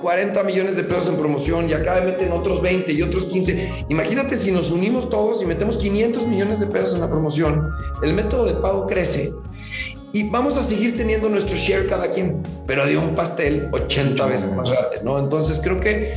[SPEAKER 4] 40 millones de pesos en promoción y acá meten otros 20 y otros 15. Imagínate si nos unimos todos y metemos 500 millones de pesos en la promoción, el método de pago crece y vamos a seguir teniendo nuestro share cada quien, pero de un pastel 80 veces más grande, ¿no? Entonces creo que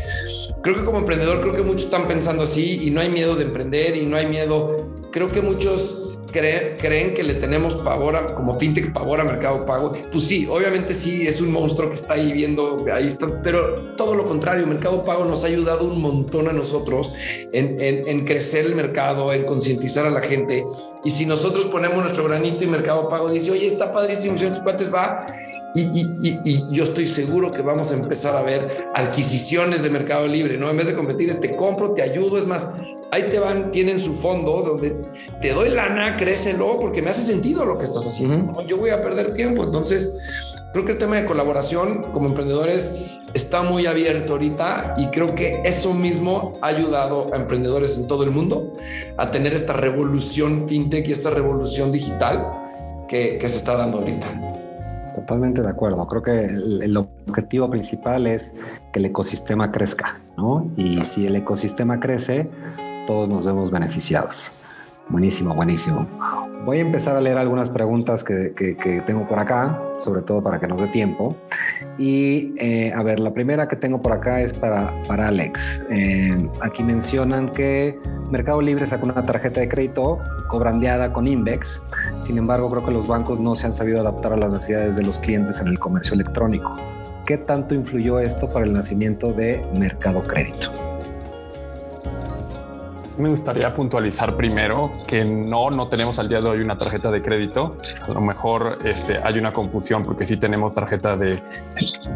[SPEAKER 4] creo que como emprendedor creo que muchos están pensando así y no hay miedo de emprender y no hay miedo. Creo que muchos creen que le tenemos pavor a, como fintech, pavor a Mercado Pago. Pues sí, obviamente sí, es un monstruo que está ahí viendo, ahí está, pero todo lo contrario, Mercado Pago nos ha ayudado un montón a nosotros en, en, crecer el mercado, en concientizar a la gente. Y si nosotros ponemos nuestro granito y Mercado Pago dice, oye, está padrísimo, si tus cuates va, y, y, y, yo estoy seguro que vamos a empezar a ver adquisiciones de Mercado Libre, ¿no? En vez de competir, te este, compro, te ayudo, es más, ahí te van, tienen su fondo donde te doy lana, crécelo, porque me hace sentido lo que estás haciendo. Yo voy a perder tiempo. Entonces, creo que el tema de colaboración como emprendedores está muy abierto ahorita y creo que eso mismo ha ayudado a emprendedores en todo el mundo a tener esta revolución fintech y esta revolución digital que, que se está dando ahorita.
[SPEAKER 2] totalmente de acuerdo. Creo que el, objetivo principal es que el ecosistema crezca, ¿no? Y si el ecosistema crece, todos nos vemos beneficiados. Buenísimo, buenísimo. Voy a empezar a leer algunas preguntas que, tengo por acá, sobre todo para que nos dé tiempo. Y eh, a ver, la primera que tengo por acá es para, para Alex. Eh, aquí mencionan que Mercado Libre sacó una tarjeta de crédito cobrandeada con Invex. Sin embargo, creo que los bancos no se han sabido adaptar a las necesidades de los clientes en el comercio electrónico. ¿Qué tanto influyó esto para el nacimiento de Mercado Crédito?
[SPEAKER 5] Me gustaría puntualizar primero que no, no tenemos al día de hoy una tarjeta de crédito. A lo mejor este, hay una confusión porque sí tenemos tarjeta de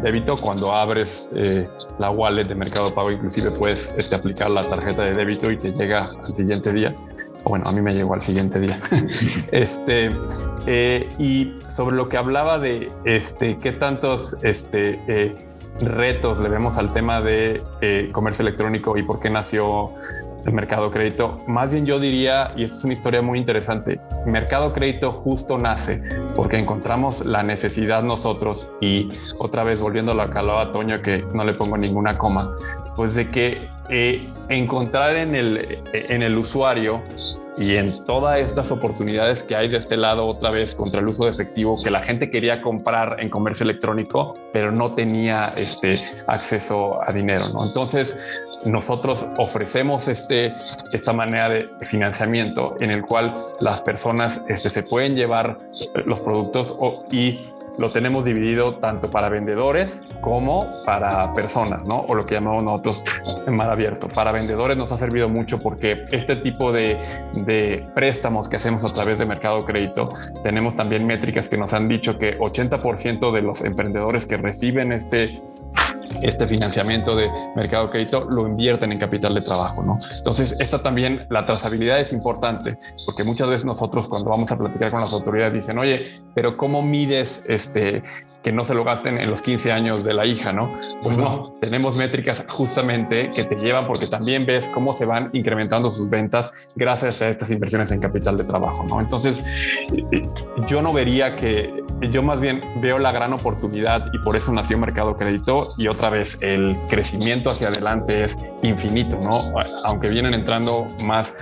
[SPEAKER 5] débito. Cuando abres eh, la wallet de Mercado Pago, inclusive puedes este, aplicar la tarjeta de débito y te llega al siguiente día. Bueno, a mí me llegó al siguiente día. este, eh, y sobre lo que hablaba de este, qué tantos este, eh, retos le vemos al tema de comercio electrónico y por qué nació el mercado crédito. Más bien yo diría, y es una historia muy interesante, mercado crédito justo nace porque encontramos la necesidad nosotros y otra vez volviendo a que hablaba Toño, que no le pongo ninguna coma, pues de que eh, encontrar en el, en el usuario y en todas estas oportunidades que hay de este lado otra vez contra el uso de efectivo que la gente quería comprar en comercio electrónico pero no tenía este acceso a dinero ¿no? entonces nosotros ofrecemos este, esta manera de financiamiento en el cual las personas este, se pueden llevar los productos y lo tenemos dividido tanto para vendedores como para personas, ¿no? O lo que llamamos nosotros en mar abierto. Para vendedores nos ha servido mucho porque este tipo de, de préstamos que hacemos a través de Mercado Crédito, tenemos también métricas que nos han dicho que 80% de los emprendedores que reciben este este financiamiento de mercado crédito lo invierten en capital de trabajo, ¿no? Entonces, esta también, la trazabilidad es importante, porque muchas veces nosotros cuando vamos a platicar con las autoridades dicen, oye, pero ¿cómo mides este, que no se lo gasten en los 15 años de la hija, ¿no? Pues no, tenemos métricas justamente que te llevan porque también ves cómo se van incrementando sus ventas gracias a estas inversiones en capital de trabajo, ¿no? Entonces, yo no vería que, yo más bien veo la gran oportunidad y por eso nació Mercado Crédito y otra vez el crecimiento hacia adelante es infinito, ¿no? Aunque vienen entrando más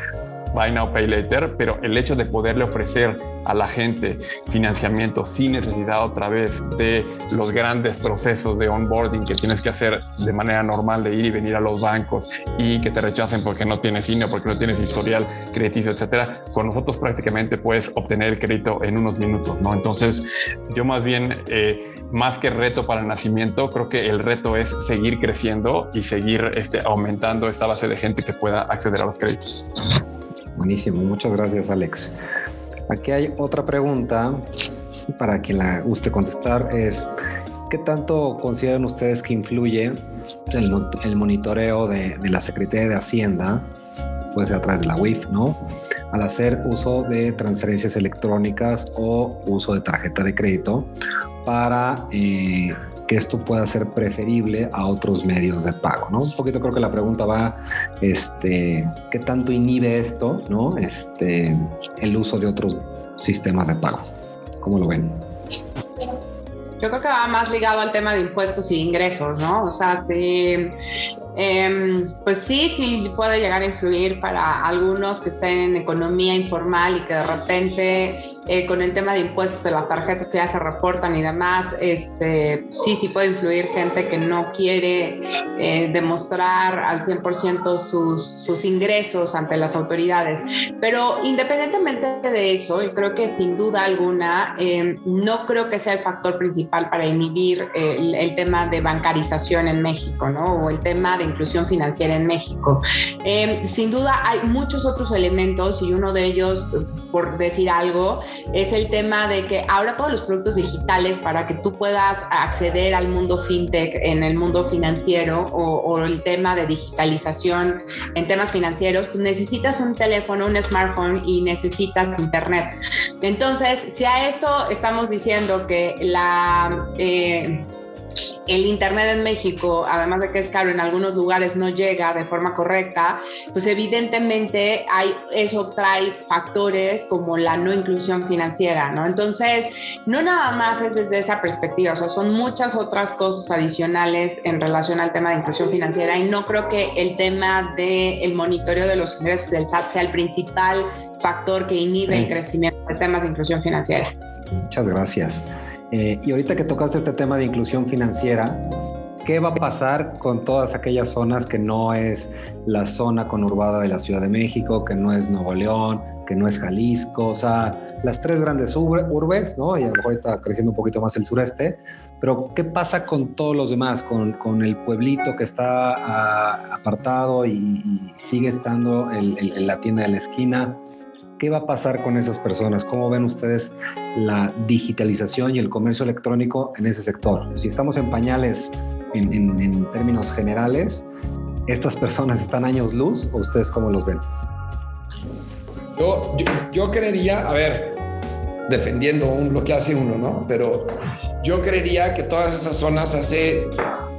[SPEAKER 5] Buy Now, Pay Later, pero el hecho de poderle ofrecer a la gente financiamiento sin necesidad otra vez de los grandes procesos de onboarding que tienes que hacer de manera normal de ir y venir a los bancos y que te rechacen porque no tienes INE, porque no tienes historial crediticio, etcétera, con nosotros prácticamente puedes obtener el crédito en unos minutos, ¿no? Entonces, yo más bien, eh, más que reto para el nacimiento, creo que el reto es seguir creciendo y seguir este, aumentando esta base de gente que pueda acceder a los créditos.
[SPEAKER 2] Buenísimo, muchas gracias Alex. Aquí hay otra pregunta para quien la guste contestar es ¿qué tanto consideran ustedes que influye el, monitoreo de, la Secretaría de Hacienda, puede ser a través de la WIF, ¿no? Al hacer uso de transferencias electrónicas o uso de tarjeta de crédito para eh, que esto pueda ser preferible a otros medios de pago, ¿no? Un poquito creo que la pregunta va, este, ¿qué tanto inhibe esto, ¿no? Este, el uso de otros sistemas de pago. ¿Cómo lo ven?
[SPEAKER 3] Yo creo que va más ligado al tema de impuestos y ingresos, ¿no? O sea, si Em, pues sí, sí puede llegar a influir para algunos que estén en economía informal y que de repente eh, con el tema de impuestos de las tarjetas que ya se reportan y demás, este, sí, sí puede influir gente que no quiere eh, demostrar al 100% sus, sus ingresos ante las autoridades. Pero independientemente de eso, yo creo que sin duda alguna, em, no creo que sea el factor principal para inhibir el, el tema de bancarización en México, ¿no? O el tema de inclusión financiera en México. Em, sin duda hay muchos otros elementos y uno de ellos, por decir algo, es el tema de que ahora todos los productos digitales para que tú puedas acceder al mundo fintech en el mundo financiero o, el tema de digitalización en temas financieros, pues necesitas un teléfono, un smartphone y necesitas internet. Entonces, si a esto estamos diciendo que la... Eh, el Internet en México, además de que es caro, en algunos lugares no llega de forma correcta, pues evidentemente hay, eso trae factores como la no inclusión financiera, ¿no? Entonces, no nada más es desde esa perspectiva, o sea, son muchas otras cosas adicionales en relación al tema de inclusión financiera y no creo que el tema del monitoreo de los ingresos del SAT sea el principal factor que inhibe el crecimiento de temas de inclusión financiera.
[SPEAKER 2] Muchas gracias. Eh, y ahorita que tocaste este tema de inclusión financiera, ¿qué va a pasar con todas aquellas zonas que no es la zona conurbada de la Ciudad de México, que no es Nuevo León, que no es Jalisco? O sea, las tres grandes urbes, ¿no? Y a lo mejor está creciendo un poquito más el sureste, pero ¿qué pasa con todos los demás? Con, con el pueblito que está ah, apartado y, sigue estando en la tienda de la esquina. ¿Qué va a pasar con esas personas? ¿Cómo ven ustedes la digitalización y el comercio electrónico en ese sector? Si estamos en pañales en, términos generales, ¿estas personas están años luz o ustedes cómo los ven?
[SPEAKER 4] Yo, yo, creería, a ver, defendiendo lo que hace uno, ¿no? Pero yo creería que todas esas zonas hace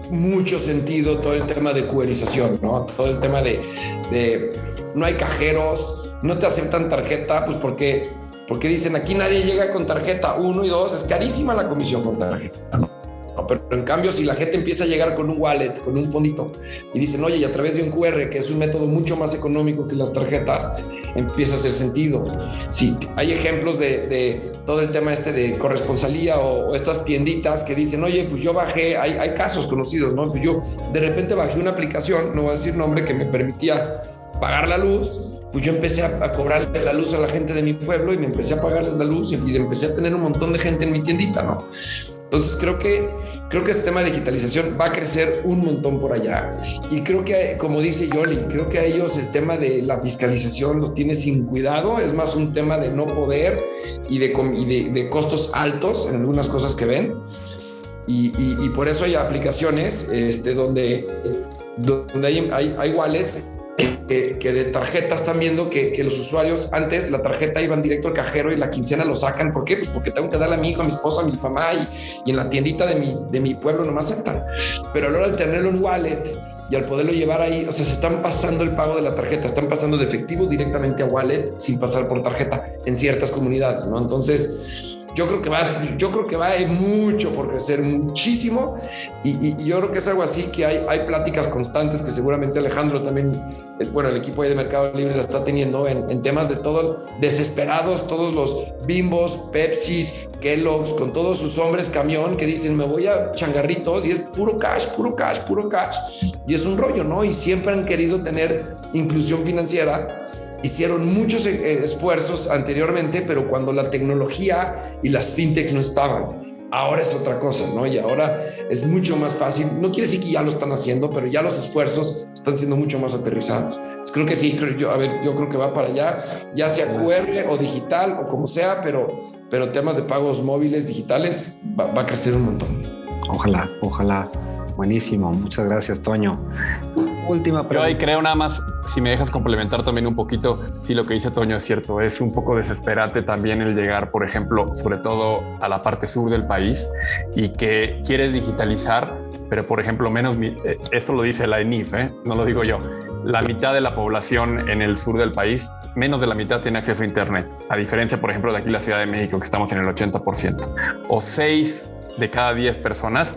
[SPEAKER 4] mucho sentido todo el tema de cuerización, ¿no? Todo el tema de no hay cajeros, no te aceptan tarjeta, pues porque, porque dicen aquí nadie llega con tarjeta, uno y dos, es carísima la comisión con tarjeta. ¿no? pero en cambio, si la gente empieza a llegar con un wallet, con un fondito, y dicen, oye, y a través de un QR, que es un método mucho más económico que las tarjetas, empieza a hacer sentido. Si hay ejemplos de, todo el tema este de corresponsalía o, estas tienditas que dicen, oye, pues yo bajé, hay, hay casos conocidos, ¿no? Pues yo de repente bajé una aplicación, no voy a decir nombre, que me permitía pagar la luz pues yo empecé a, cobrarle la luz a la gente de mi pueblo y me empecé a pagarles la luz y, empecé a tener un montón de gente en mi tiendita, ¿no? Entonces creo que, creo que este tema de digitalización va a crecer un montón por allá. Y creo que, como dice Yoli, creo que a ellos el tema de la fiscalización los tiene sin cuidado. Es más un tema de no poder y de, de, costos altos en algunas cosas que ven. Y, y, por eso hay aplicaciones este, donde, donde hay, hay, hay wallets que, de tarjeta están viendo que, que, los usuarios antes la tarjeta iban directo al cajero y la quincena lo sacan. ¿Por qué? Pues porque tengo que darle a mi hijo, a mi esposa, a mi mamá y, y en la tiendita de mi, de mi pueblo no me aceptan. Pero ahora al tenerlo en wallet y al poderlo llevar ahí, o sea, se están pasando el pago de la tarjeta, están pasando de efectivo directamente a wallet sin pasar por tarjeta en ciertas comunidades, ¿no? Entonces, yo creo que va, yo creo que va mucho por crecer, muchísimo. Y, yo creo que es algo así que hay, hay pláticas constantes que seguramente Alejandro también, bueno, el equipo de Mercado Libre la está teniendo en, en temas de todo, desesperados, todos los bimbos, Pepsis, Kellogg's, con todos sus hombres camión que dicen, me voy a changarritos y es puro cash, puro cash, puro cash. Y es un rollo, ¿no? Y siempre han querido tener inclusión financiera. Hicieron muchos eh, esfuerzos anteriormente, pero cuando la tecnología y las fintechs no estaban. Ahora es otra cosa, ¿no? Y ahora es mucho más fácil. No quiere decir que ya lo están haciendo, pero ya los esfuerzos están siendo mucho más aterrizados. creo que sí, creo, yo, a ver, yo creo que va para allá, ya sea QR o digital o como sea, pero, pero temas de pagos móviles, digitales, va, va a crecer un montón.
[SPEAKER 2] Ojalá, ojalá. Buenísimo, muchas gracias, Toño. Última pregunta.
[SPEAKER 5] Yo ahí creo nada más, si me dejas complementar también un poquito, si lo que dice Toño es cierto, es un poco desesperante también el llegar, por ejemplo, sobre todo a la parte sur del país y que quieres digitalizar, pero por ejemplo, menos, eh, esto lo dice la ENIF, ¿eh? no lo digo yo, la mitad de la población en el sur del país, menos de la mitad tiene acceso a Internet, a diferencia, por ejemplo, de aquí la Ciudad de México, que estamos en el 80%, o 6 de cada 10 personas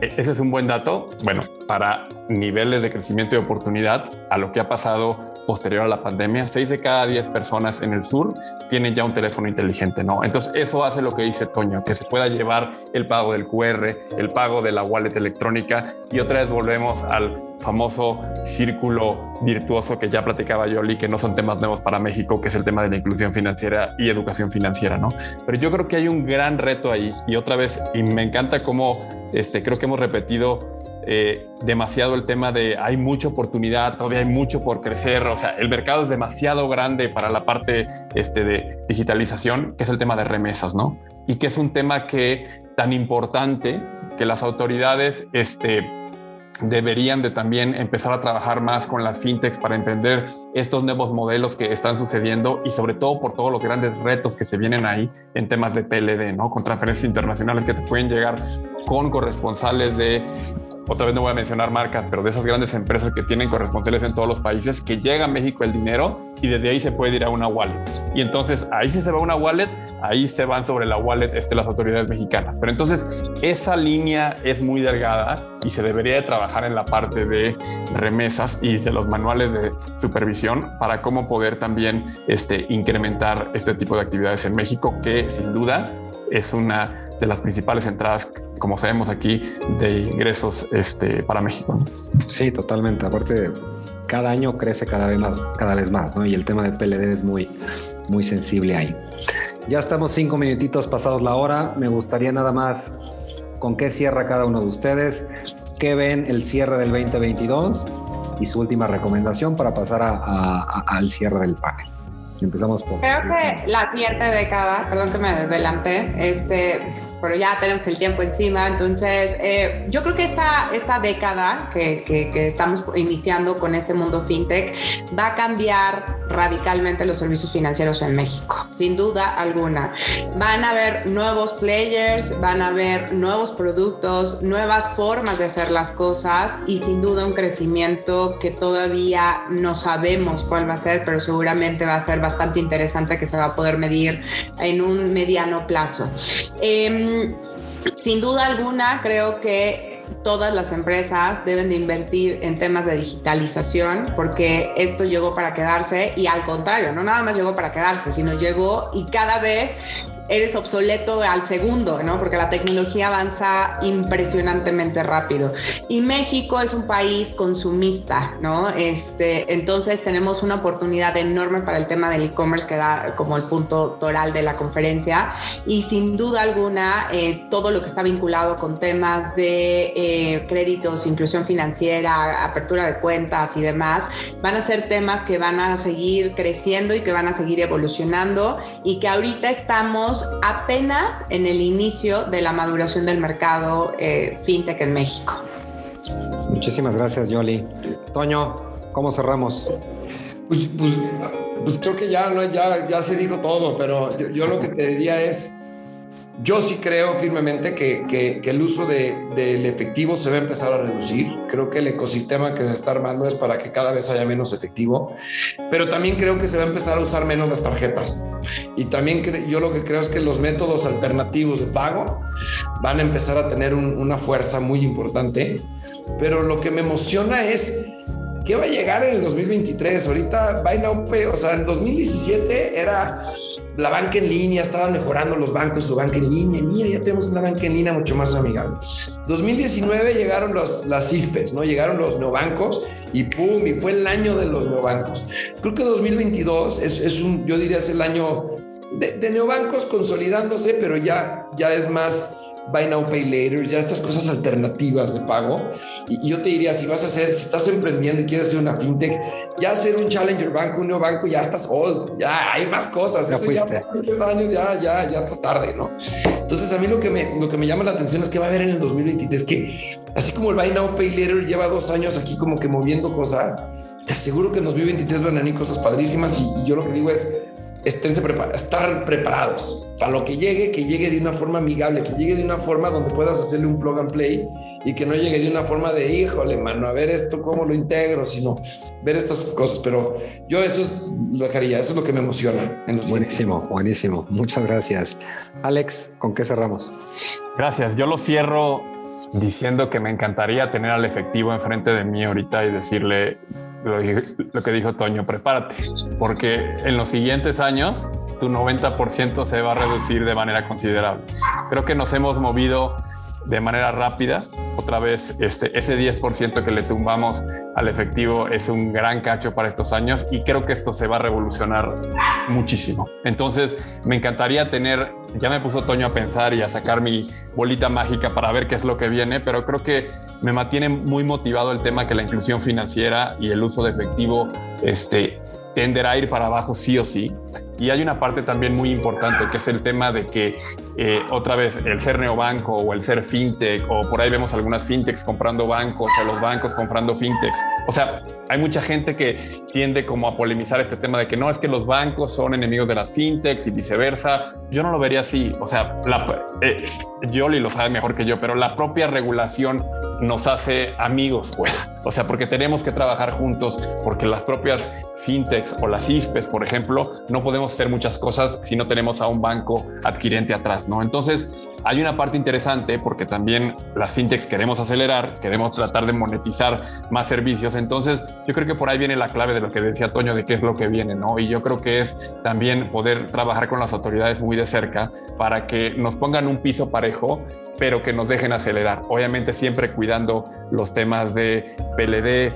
[SPEAKER 5] ese es un buen dato, bueno, para niveles de crecimiento y oportunidad a lo que ha pasado posterior a la pandemia. Seis de cada diez personas en el sur tienen ya un teléfono inteligente, ¿no? Entonces eso hace lo que dice Toño, que se pueda llevar el pago del QR, el pago de la wallet electrónica y otra vez volvemos al famoso círculo virtuoso que ya platicaba Yoli, que no son temas nuevos para México, que es el tema de la inclusión financiera y educación financiera, ¿no? Pero yo creo que hay un gran reto ahí y otra vez, y me encanta cómo este, creo que hemos repetido eh, demasiado el tema de hay mucha oportunidad, todavía hay mucho por crecer, o sea, el mercado es demasiado grande para la parte este, de digitalización, que es el tema de remesas, ¿no? Y que es un tema que tan importante que las autoridades este, deberían de también empezar a trabajar más con las fintechs para emprender estos nuevos modelos que están sucediendo y sobre todo por todos los grandes retos que se vienen ahí en temas de PLD, ¿no? Con transferencias internacionales que te pueden llegar con corresponsales de otra vez no voy a mencionar marcas, pero de esas grandes empresas que tienen corresponsales en todos los países, que llega a México el dinero y desde ahí se puede ir a una wallet. Y entonces ahí sí se va una wallet, ahí se van sobre la wallet este, las autoridades mexicanas. Pero entonces esa línea es muy delgada y se debería de trabajar en la parte de remesas y de los manuales de supervisión para cómo poder también este, incrementar este tipo de actividades en México, que sin duda es una de las principales entradas, como sabemos aquí, de ingresos este, para México.
[SPEAKER 2] Sí, totalmente. Aparte, cada año crece cada vez más, cada vez más, ¿no? Y el tema de PLD es muy, muy sensible ahí. Ya estamos cinco minutitos pasados la hora. Me gustaría nada más con qué cierra cada uno de ustedes, qué ven el cierre del 2022 y su última recomendación para pasar al cierre del panel. Empezamos por...
[SPEAKER 3] Creo que la siguiente década, perdón que me adelanté, este, pero ya tenemos el tiempo encima, entonces eh, yo creo que esta, esta década que, que, estamos iniciando con este mundo fintech va a cambiar radicalmente los servicios financieros en México, sin duda alguna. Van a haber nuevos players, van a haber nuevos productos, nuevas formas de hacer las cosas y sin duda un crecimiento que todavía no sabemos cuál va a ser, pero seguramente va a ser bastante interesante que se va a poder medir en un mediano plazo. Em, sin duda alguna, creo que todas las empresas deben de invertir en temas de digitalización porque esto llegó para quedarse y al contrario, no nada más llegó para quedarse, sino llegó y cada vez eres obsoleto al segundo, ¿no? Porque la tecnología avanza impresionantemente rápido. Y México es un país consumista, ¿no? Este, entonces tenemos una oportunidad enorme para el tema del e-commerce que da como el punto toral de la conferencia. Y sin duda alguna, eh, todo lo que está vinculado con temas de eh, créditos, inclusión financiera, apertura de cuentas y demás, van a ser temas que van a seguir creciendo y que van a seguir evolucionando y que ahorita estamos apenas en el inicio de la maduración del mercado eh, fintech en México.
[SPEAKER 2] Muchísimas gracias, Yoli. Toño, ¿cómo cerramos?
[SPEAKER 4] Pues, pues, pues creo que ya, ya, ya se dijo todo, pero yo lo que te diría es yo sí creo firmemente que, el uso del efectivo se va a empezar a reducir. Creo que el ecosistema que se está armando es para que cada vez haya menos efectivo, pero también creo que se va a empezar a usar menos las tarjetas. Y también yo lo que creo es que los métodos alternativos de pago van a empezar a tener una fuerza muy importante. Pero lo que me emociona es ¿Qué va a llegar en el 2023? Ahorita Buy Now o sea, en 2017 era la banca en línea, estaban mejorando los bancos su banca en línea. Mira, ya tenemos una banca en línea mucho más amigable. 2019 llegaron los, las IFPES, ¿no? Llegaron los neobancos y pum, y fue el año de los neobancos. Creo que 2022 es, es un, yo diría, es el año de, de neobancos consolidándose, pero ya, ya es más Buy Now Pay Later, ya estas cosas alternativas de pago. Y, yo te diría, si vas a hacer, si estás emprendiendo y quieres hacer una fintech, ya hacer un Challenger Bank, un neobanco, ya estás old, ya hay más cosas.
[SPEAKER 2] Ya
[SPEAKER 4] Eso
[SPEAKER 2] fuiste.
[SPEAKER 4] ya años, ya, ya, ya estás tarde, ¿no? Entonces, a mí lo que, me, lo que me llama la atención es que va a haber en el 2023 que, así como el Buy Now Pay Later lleva dos años aquí como que moviendo cosas, te aseguro que en 2023 van a venir cosas padrísimas. y yo lo que digo es, esténse preparados, estar preparados a lo que llegue, que llegue de una forma amigable, que llegue de una forma donde puedas hacerle un plug and play y que no llegue de una forma de, híjole, mano, a ver esto, cómo lo integro, sino ver estas cosas. Pero yo eso lo dejaría, eso es lo que me emociona.
[SPEAKER 2] buenísimo, buenísimo. Muchas gracias. Alex, ¿con qué cerramos?
[SPEAKER 5] Gracias. Yo lo cierro diciendo que me encantaría tener al efectivo enfrente de mí ahorita y decirle, lo, que dijo Toño, prepárate, porque en los siguientes años tu 90% se va a reducir de manera considerable. Creo que nos hemos movido de manera rápida. Otra vez, este, ese 10% que le tumbamos al efectivo es un gran cacho para estos años y creo que esto se va a revolucionar muchísimo. Entonces, me encantaría tener, ya me puso Toño a pensar y a sacar mi bolita mágica para ver qué es lo que viene, pero creo que me mantiene muy motivado el tema que la inclusión financiera y el uso de efectivo este, tenderá a ir para abajo sí o sí. Y hay una parte también muy importante que es el tema de que eh, otra vez el ser neobanco o el ser fintech o por ahí vemos algunas fintechs comprando bancos o los bancos comprando fintechs. O sea, hay mucha gente que tiende como a polemizar este tema de que no es que los bancos son enemigos de las fintechs y viceversa. Yo no lo vería así. O sea, la, eh, Yoli lo sabe mejor que yo, pero la propia regulación nos hace amigos, pues. O sea, porque tenemos que trabajar juntos, porque las propias fintechs o las IFPES, por ejemplo, no podemos hacer muchas cosas si no tenemos a un banco adquirente atrás, ¿no? Entonces, hay una parte interesante porque también las fintechs queremos acelerar, queremos tratar de monetizar más servicios. Entonces, yo creo que por ahí viene la clave de lo que decía Toño, de qué es lo que viene, ¿no? Y yo creo que es también poder trabajar con las autoridades muy de cerca para que nos pongan un piso parejo pero que nos dejen acelerar. Obviamente siempre cuidando los temas de PLD,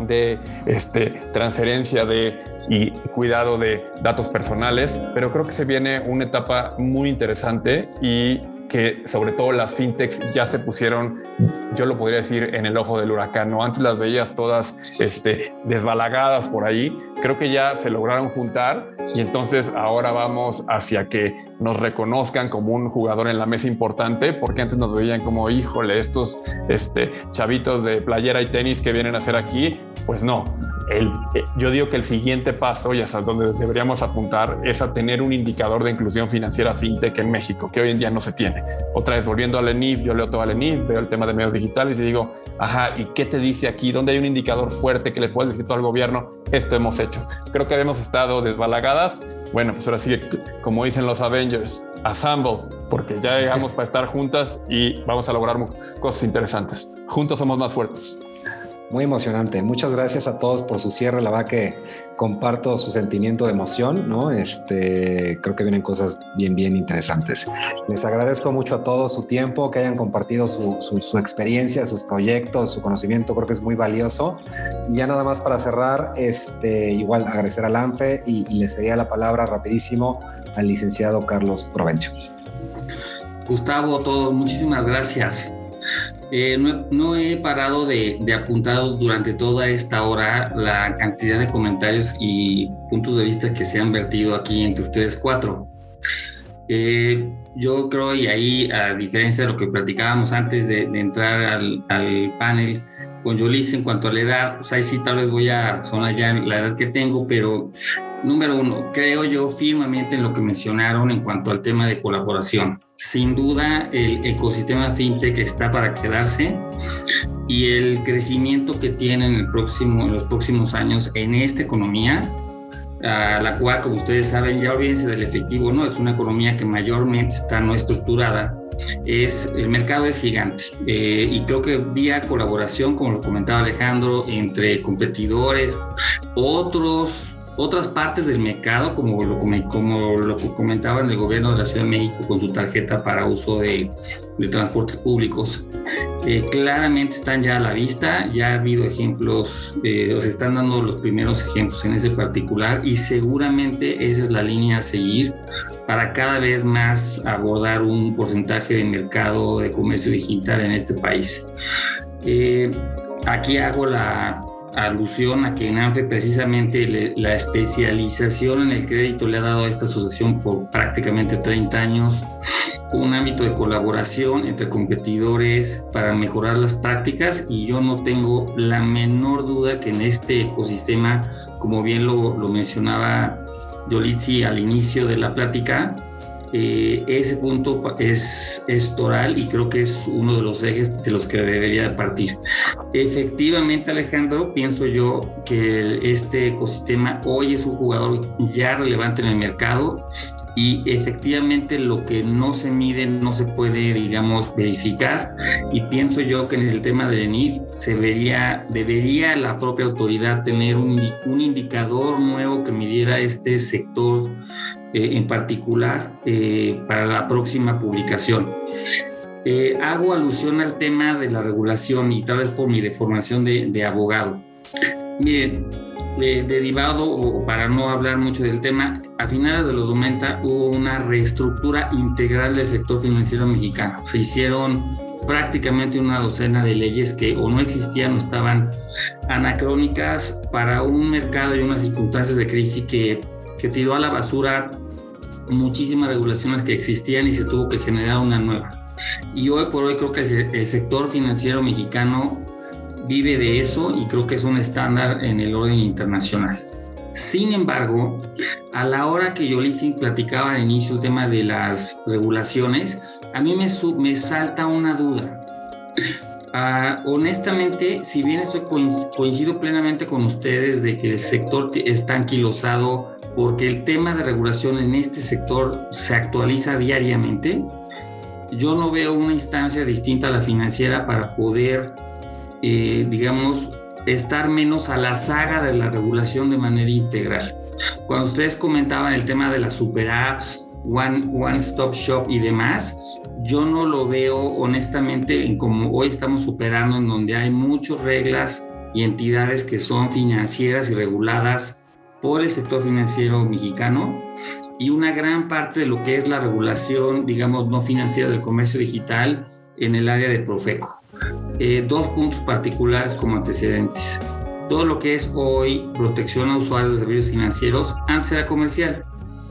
[SPEAKER 5] de este, transferencia de, y cuidado de datos personales, pero creo que se viene una etapa muy interesante y que sobre todo las fintechs ya se pusieron, yo lo podría decir, en el ojo del huracán. ¿no? Antes las veías todas este, desbalagadas por ahí. Creo que ya se lograron juntar y entonces ahora vamos hacia que nos reconozcan como un jugador en la mesa importante, porque antes nos veían como, híjole, estos este, chavitos de playera y tenis que vienen a hacer aquí. Pues no, eh, yo digo que el siguiente paso, y hasta donde deberíamos apuntar, es a tener un indicador de inclusión financiera fintech en México, que hoy en día no se tiene. Otra vez, volviendo al ENIF, yo leo todo al ENIF, veo el tema de medios digitales y digo, ajá, ¿y qué te dice aquí? ¿Dónde hay un indicador fuerte que le puedes decir todo al gobierno? Esto hemos hecho. Creo que hemos estado desbalagadas. Bueno, pues ahora sí, como dicen los Avengers, assemble, porque ya llegamos para estar juntas y vamos a lograr cosas interesantes. Juntos somos más fuertes.
[SPEAKER 2] Muy emocionante. Muchas gracias a todos por su cierre. La verdad que comparto su sentimiento de emoción, ¿no? Este, creo que vienen cosas bien, bien interesantes. Les agradezco mucho a todos su tiempo, que hayan compartido su, su, experiencia, sus proyectos, su conocimiento. Creo que es muy valioso. Y ya nada más para cerrar, este, igual agradecer al ANFE y, y le cedería la palabra rapidísimo al licenciado Carlos Provencio.
[SPEAKER 6] Gustavo, todos, muchísimas gracias. Eh, no, he parado de, apuntar durante toda esta hora la cantidad de comentarios y puntos de vista que se han vertido aquí entre ustedes cuatro. Eh, yo creo, y ahí, a diferencia de lo que platicábamos antes de, entrar al, panel con Yolis en cuanto a la edad, pues ahí sí tal vez voy a sonar ya la edad que tengo, pero número uno, creo yo firmemente en lo que mencionaron en cuanto al tema de colaboración sin duda el ecosistema fintech está para quedarse y el crecimiento que tiene en, el próximo, en los próximos años en esta economía, la cual, como ustedes saben, ya olvídense del efectivo, no es una economía que mayormente está no estructurada. Es, el mercado es gigante eh, y creo que vía colaboración, como lo comentaba Alejandro, entre competidores, otros otras partes del mercado, como lo, como lo comentaba en el gobierno de la Ciudad de México con su tarjeta para uso de, transportes públicos, eh, claramente están ya a la vista, ya ha habido ejemplos, eh, se están dando los primeros ejemplos en ese particular y seguramente esa es la línea a seguir para cada vez más abordar un porcentaje de mercado de comercio digital en este país. Eh, aquí hago la alusión a que en ANFE precisamente la especialización en el crédito le ha dado a esta asociación por prácticamente 30 años un ámbito de colaboración entre competidores para mejorar las prácticas y yo no tengo la menor duda que en este ecosistema, como bien lo, lo mencionaba Yolitzi al inicio de la plática, eh, ese punto es, es toral y creo que es uno de los ejes de los que debería partir. Efectivamente, Alejandro, pienso yo que este ecosistema hoy es un jugador ya relevante en el mercado y efectivamente lo que no se mide no se puede, digamos, verificar. Y pienso yo que en el tema del ENIF se vería, debería la propia autoridad tener un, un indicador nuevo que midiera este sector eh, en particular eh, para la próxima publicación. Eh, hago alusión al tema de la regulación y tal vez por mi deformación de, de abogado. Miren, derivado, o para no hablar mucho del tema, a finales de los 90 hubo una reestructura integral del sector financiero mexicano. Se hicieron prácticamente una docena de leyes que o no existían o estaban anacrónicas para un mercado y unas circunstancias de crisis que que tiró a la basura muchísimas regulaciones que existían y se tuvo que generar una nueva. Y hoy por hoy creo que el sector financiero mexicano vive de eso y creo que es un estándar en el orden internacional. Sin embargo, a la hora que yo les platicaba al inicio el tema de las regulaciones, a mí me, me salta una duda. Ah, honestamente, si bien estoy coincido plenamente con ustedes de que el sector está anquilosado porque el tema de regulación en este sector se actualiza diariamente, yo no veo una instancia distinta a la financiera para poder, eh, digamos, estar menos a la saga de la regulación de manera integral. Cuando ustedes comentaban el tema de las super apps, One, one Stop Shop y demás, yo no lo veo honestamente en como hoy estamos superando, en donde hay muchas reglas y entidades que son financieras y reguladas por el sector financiero mexicano y una gran parte de lo que es la regulación, digamos, no financiera del comercio digital en el área de Profeco. Eh, dos puntos particulares como antecedentes. Todo lo que es hoy protección a usuarios de servicios financieros antes era comercial.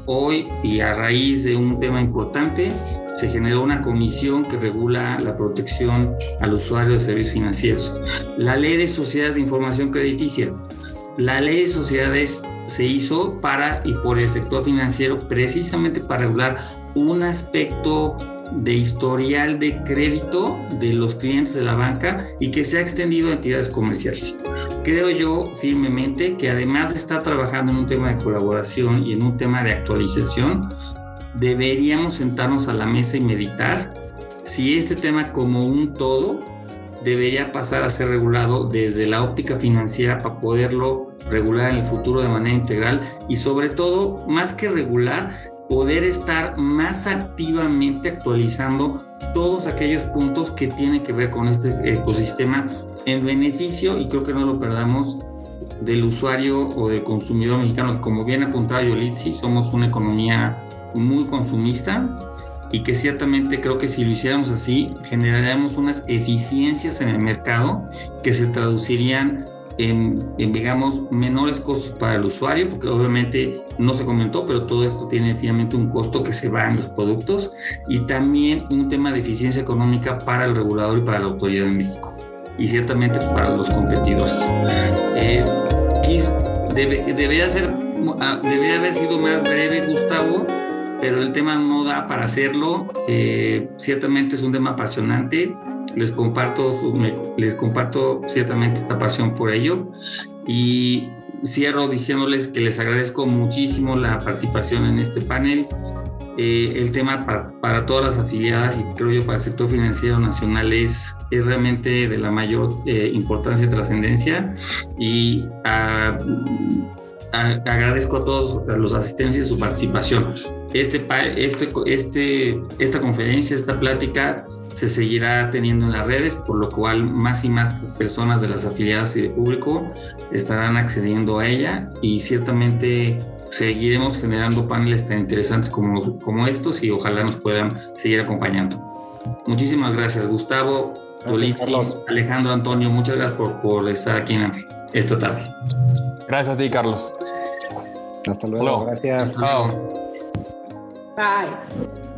[SPEAKER 6] Hoy, y a raíz de un tema importante, se generó una comisión que regula la protección al usuario de servicios financieros. La ley de sociedades de información crediticia. La ley de sociedades se hizo para y por el sector financiero precisamente para regular un aspecto de historial de crédito de los clientes de la banca y que se ha extendido a entidades comerciales. Creo yo firmemente que además de estar trabajando en un tema de colaboración y en un tema de actualización, deberíamos sentarnos a la mesa y meditar si este tema como un todo debería pasar a ser regulado desde la óptica financiera para poderlo regular en el futuro de manera integral y sobre todo, más que regular, poder estar más activamente actualizando todos aquellos puntos que tienen que ver con este ecosistema en beneficio, y creo que no lo perdamos, del usuario o del consumidor mexicano. Como bien apuntaba Yolitsi, somos una economía muy consumista y que ciertamente creo que si lo hiciéramos así, generaríamos unas eficiencias en el mercado que se traducirían en, digamos, menores costos para el usuario, porque obviamente no se comentó, pero todo esto tiene finalmente un costo que se va en los productos y también un tema de eficiencia económica para el regulador y para la autoridad de México y ciertamente para los competidores. Eh, debería, ser, ah, debería haber sido más breve, Gustavo, pero el tema no da para hacerlo. Eh, ciertamente es un tema apasionante les comparto, les comparto ciertamente esta pasión por ello y cierro diciéndoles que les agradezco muchísimo la participación en este panel. Eh, el tema para, todas las afiliadas y creo yo para el sector financiero nacional es, es realmente de la mayor eh, importancia y trascendencia y agradezco a todos los asistentes y su participación. Este, este, este, esta conferencia, esta plática se seguirá teniendo en las redes, por lo cual más y más personas de las afiliadas y de público estarán accediendo a ella y ciertamente seguiremos generando paneles tan interesantes como, como estos y ojalá nos puedan seguir acompañando. Muchísimas gracias, Gustavo,
[SPEAKER 2] Carlos.
[SPEAKER 6] Alejandro, Antonio, muchas gracias por, por estar aquí en esta tarde.
[SPEAKER 5] Gracias a ti, Carlos.
[SPEAKER 2] Hasta luego. Gracias.
[SPEAKER 5] Chao.
[SPEAKER 3] Bye.